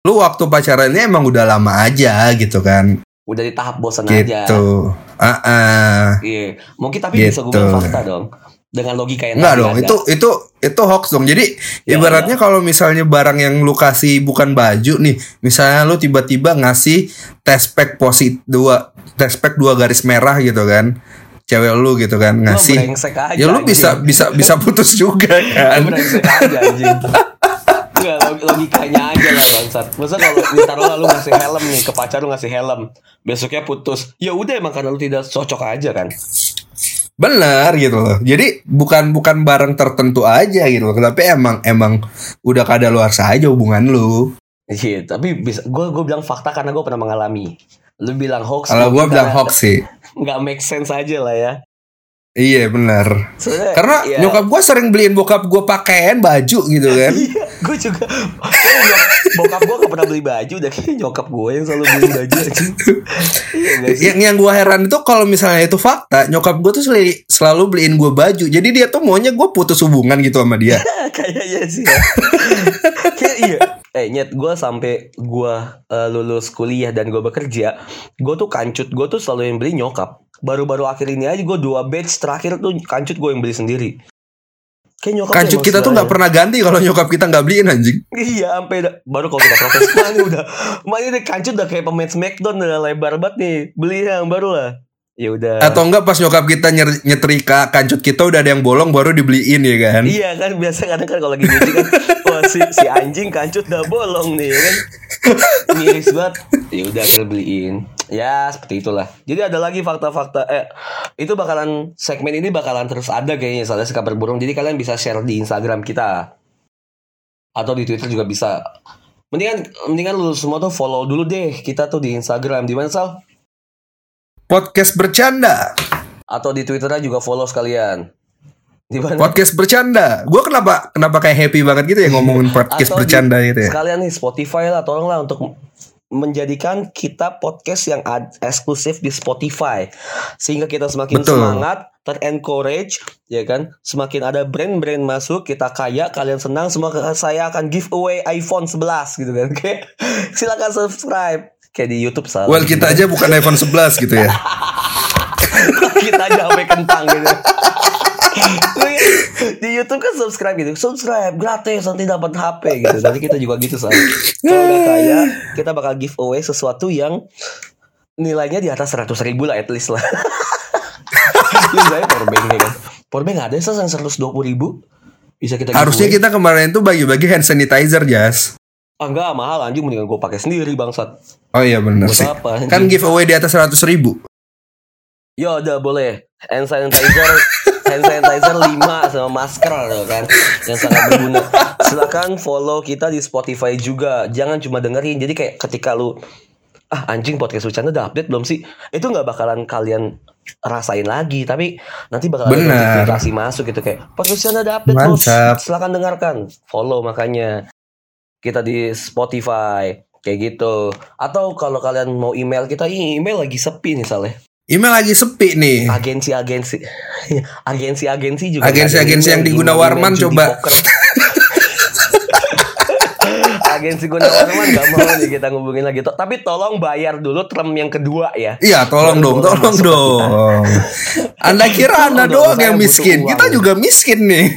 lu waktu pacarannya emang udah lama aja gitu kan Udah di tahap bosan aja. gitu ah. Iya. Mungkin tapi bisa gue Gitu. bilang fakta dong. Dengan logika yang Enggak dong, ada. itu itu itu hoax dong. Jadi Ya, ibaratnya kalau misalnya barang yang lu kasih bukan baju nih, misalnya lu tiba-tiba ngasih test pack posit dua test pack dua garis merah gitu kan. Cewek lu gitu kan Lu ngasih. aja, Ya lu anjing. bisa bisa bisa putus juga Lu kan. aja anjing. Enggak, log- logikanya aja lah bangsat. Masa kalau minta lu ngasih helm nih ke pacar lu ngasih helm, besoknya putus. Ya udah emang karena lu tidak cocok aja kan. Bener gitu loh. Jadi bukan bukan barang tertentu aja gitu loh. Tapi emang emang udah kada luar saja hubungan lu. Iya, tapi bisa gue gue bilang fakta karena gue pernah mengalami. Lu bilang hoax. Kalau gua bilang hoax sih. Nggak make sense aja lah ya. Iya. Soalnya, Karena ya, nyokap gue sering beliin bokap gue pakaian baju gitu kan. Iya, gue juga. Bokap gue gak pernah beli baju, udah kayak nyokap gue yang selalu beli baju aja. Iya yang yang gue heran itu kalau misalnya itu fakta nyokap gue tuh selalu, selalu beliin gue baju jadi dia tuh maunya gue putus hubungan gitu sama dia Kayaknya sih ya. Kayak iya. Eh nyet gue sampai gue eh, lulus kuliah dan gue bekerja, gue tuh kancut gue tuh selalu yang beli nyokap. Baru-baru akhir ini aja gue dua batch terakhir tuh kancut gue yang beli sendiri. Kayak nyokap kancut kita tuh nggak pernah ganti kalau nyokap kita nggak beliin anjing Iya sampai baru kalau kita protes "Wah, ini udah Mak ini kancut udah kayak pemain Smackdown udah lebar banget nih beli yang baru lah ya udah. Atau enggak pas nyokap kita nyer- nyetrika kancut kita udah ada yang bolong baru dibeliin ya kan? Iya kan biasa kadang kan kalau lagi nyuci kan Wah si, si anjing kancut udah bolong nih ya kan? Miris banget. Ya udah kita beliin. Ya seperti itulah. Jadi ada lagi fakta-fakta Eh itu bakalan Segmen ini bakalan terus ada kayaknya Soalnya kabar burung Jadi kalian bisa share di Instagram kita. Atau di Twitter juga bisa. Mendingan Mendingan lu semua tuh follow dulu deh Kita tuh di Instagram. Di mana Sal? Podcast bercanda. Atau di Twitternya juga follow sekalian. Di mana? podcast bercanda. Gue kenapa kenapa kayak happy banget gitu ya ngomongin podcast Atau di- bercanda gitu ya? Sekalian nih Spotify lah tolonglah untuk menjadikan kita podcast yang ad- eksklusif di Spotify. Sehingga kita semakin Betul. semangat terencourage ya kan? Semakin ada brand-brand masuk kita kaya kalian senang semua saya akan giveaway iPhone 11 gitu kan. Oke? Silakan subscribe kayak di YouTube salah well kita aja bukan iPhone 11 gitu ya. Kita aja sampai kentang gitu. Di YouTube kan subscribe gitu. Subscribe gratis nanti dapat HP gitu. Nanti kita juga gitu soalnya kalau udah kaya kita bakal giveaway sesuatu yang nilainya di atas 100 ribu lah at least lah. Lu misalnya powerbank ya kan? Powerbank ada sih yang 120 ribu. Bisa kita harusnya kita kemarin tuh bagi-bagi hand sanitizer jas ah enggak mahal anjing mendingan gue pakai sendiri bangsat oh iya bener Buat sih apa, anjing? kan giveaway di atas 100 ribu Ya udah boleh hand sanitizer hand sanitizer 5 sama masker kan yang sangat berguna. Silakan follow kita di Spotify juga. Jangan cuma dengerin. Jadi kayak ketika lu ah anjing podcast bercanda udah update belum sih? Itu nggak bakalan kalian rasain lagi tapi nanti bakal ada Benar. notifikasi masuk gitu kayak podcast bercanda ada update Mantap. silakan dengarkan follow makanya kita di Spotify kayak gitu. Atau kalau kalian mau email kita, email lagi sepi nih soalnya. Email lagi sepi nih. Agensi-agensi, agensi-agensi juga. Agensi-agensi yang di Gunawarman coba. Agensi Gunawarman gak mau nih kita ngubungin lagi. Tapi tolong bayar dulu term yang kedua ya. Iya, tolong dong, tolong dong. Anda kira Anda doang yang miskin. uang. Kita juga miskin nih.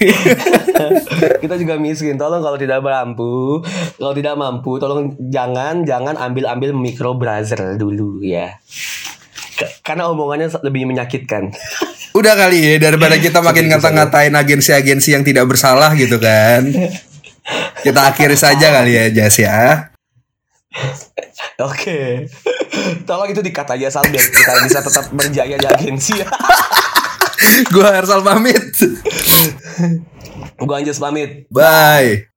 kita juga miskin. Tolong kalau tidak mampu, kalau tidak mampu, tolong jangan jangan ambil-ambil micro brother dulu ya. Karena omongannya lebih menyakitkan. Udah kali ya daripada kita makin ngata-ngatain agensi-agensi yang tidak bersalah gitu kan. Kita akhiri saja kali ya Jas ya. Oke. Tolong itu dikat aja Sal biar kita bisa tetap berjaya di agensi. Gua Hersal pamit. Gua Anjas pamit. Bye.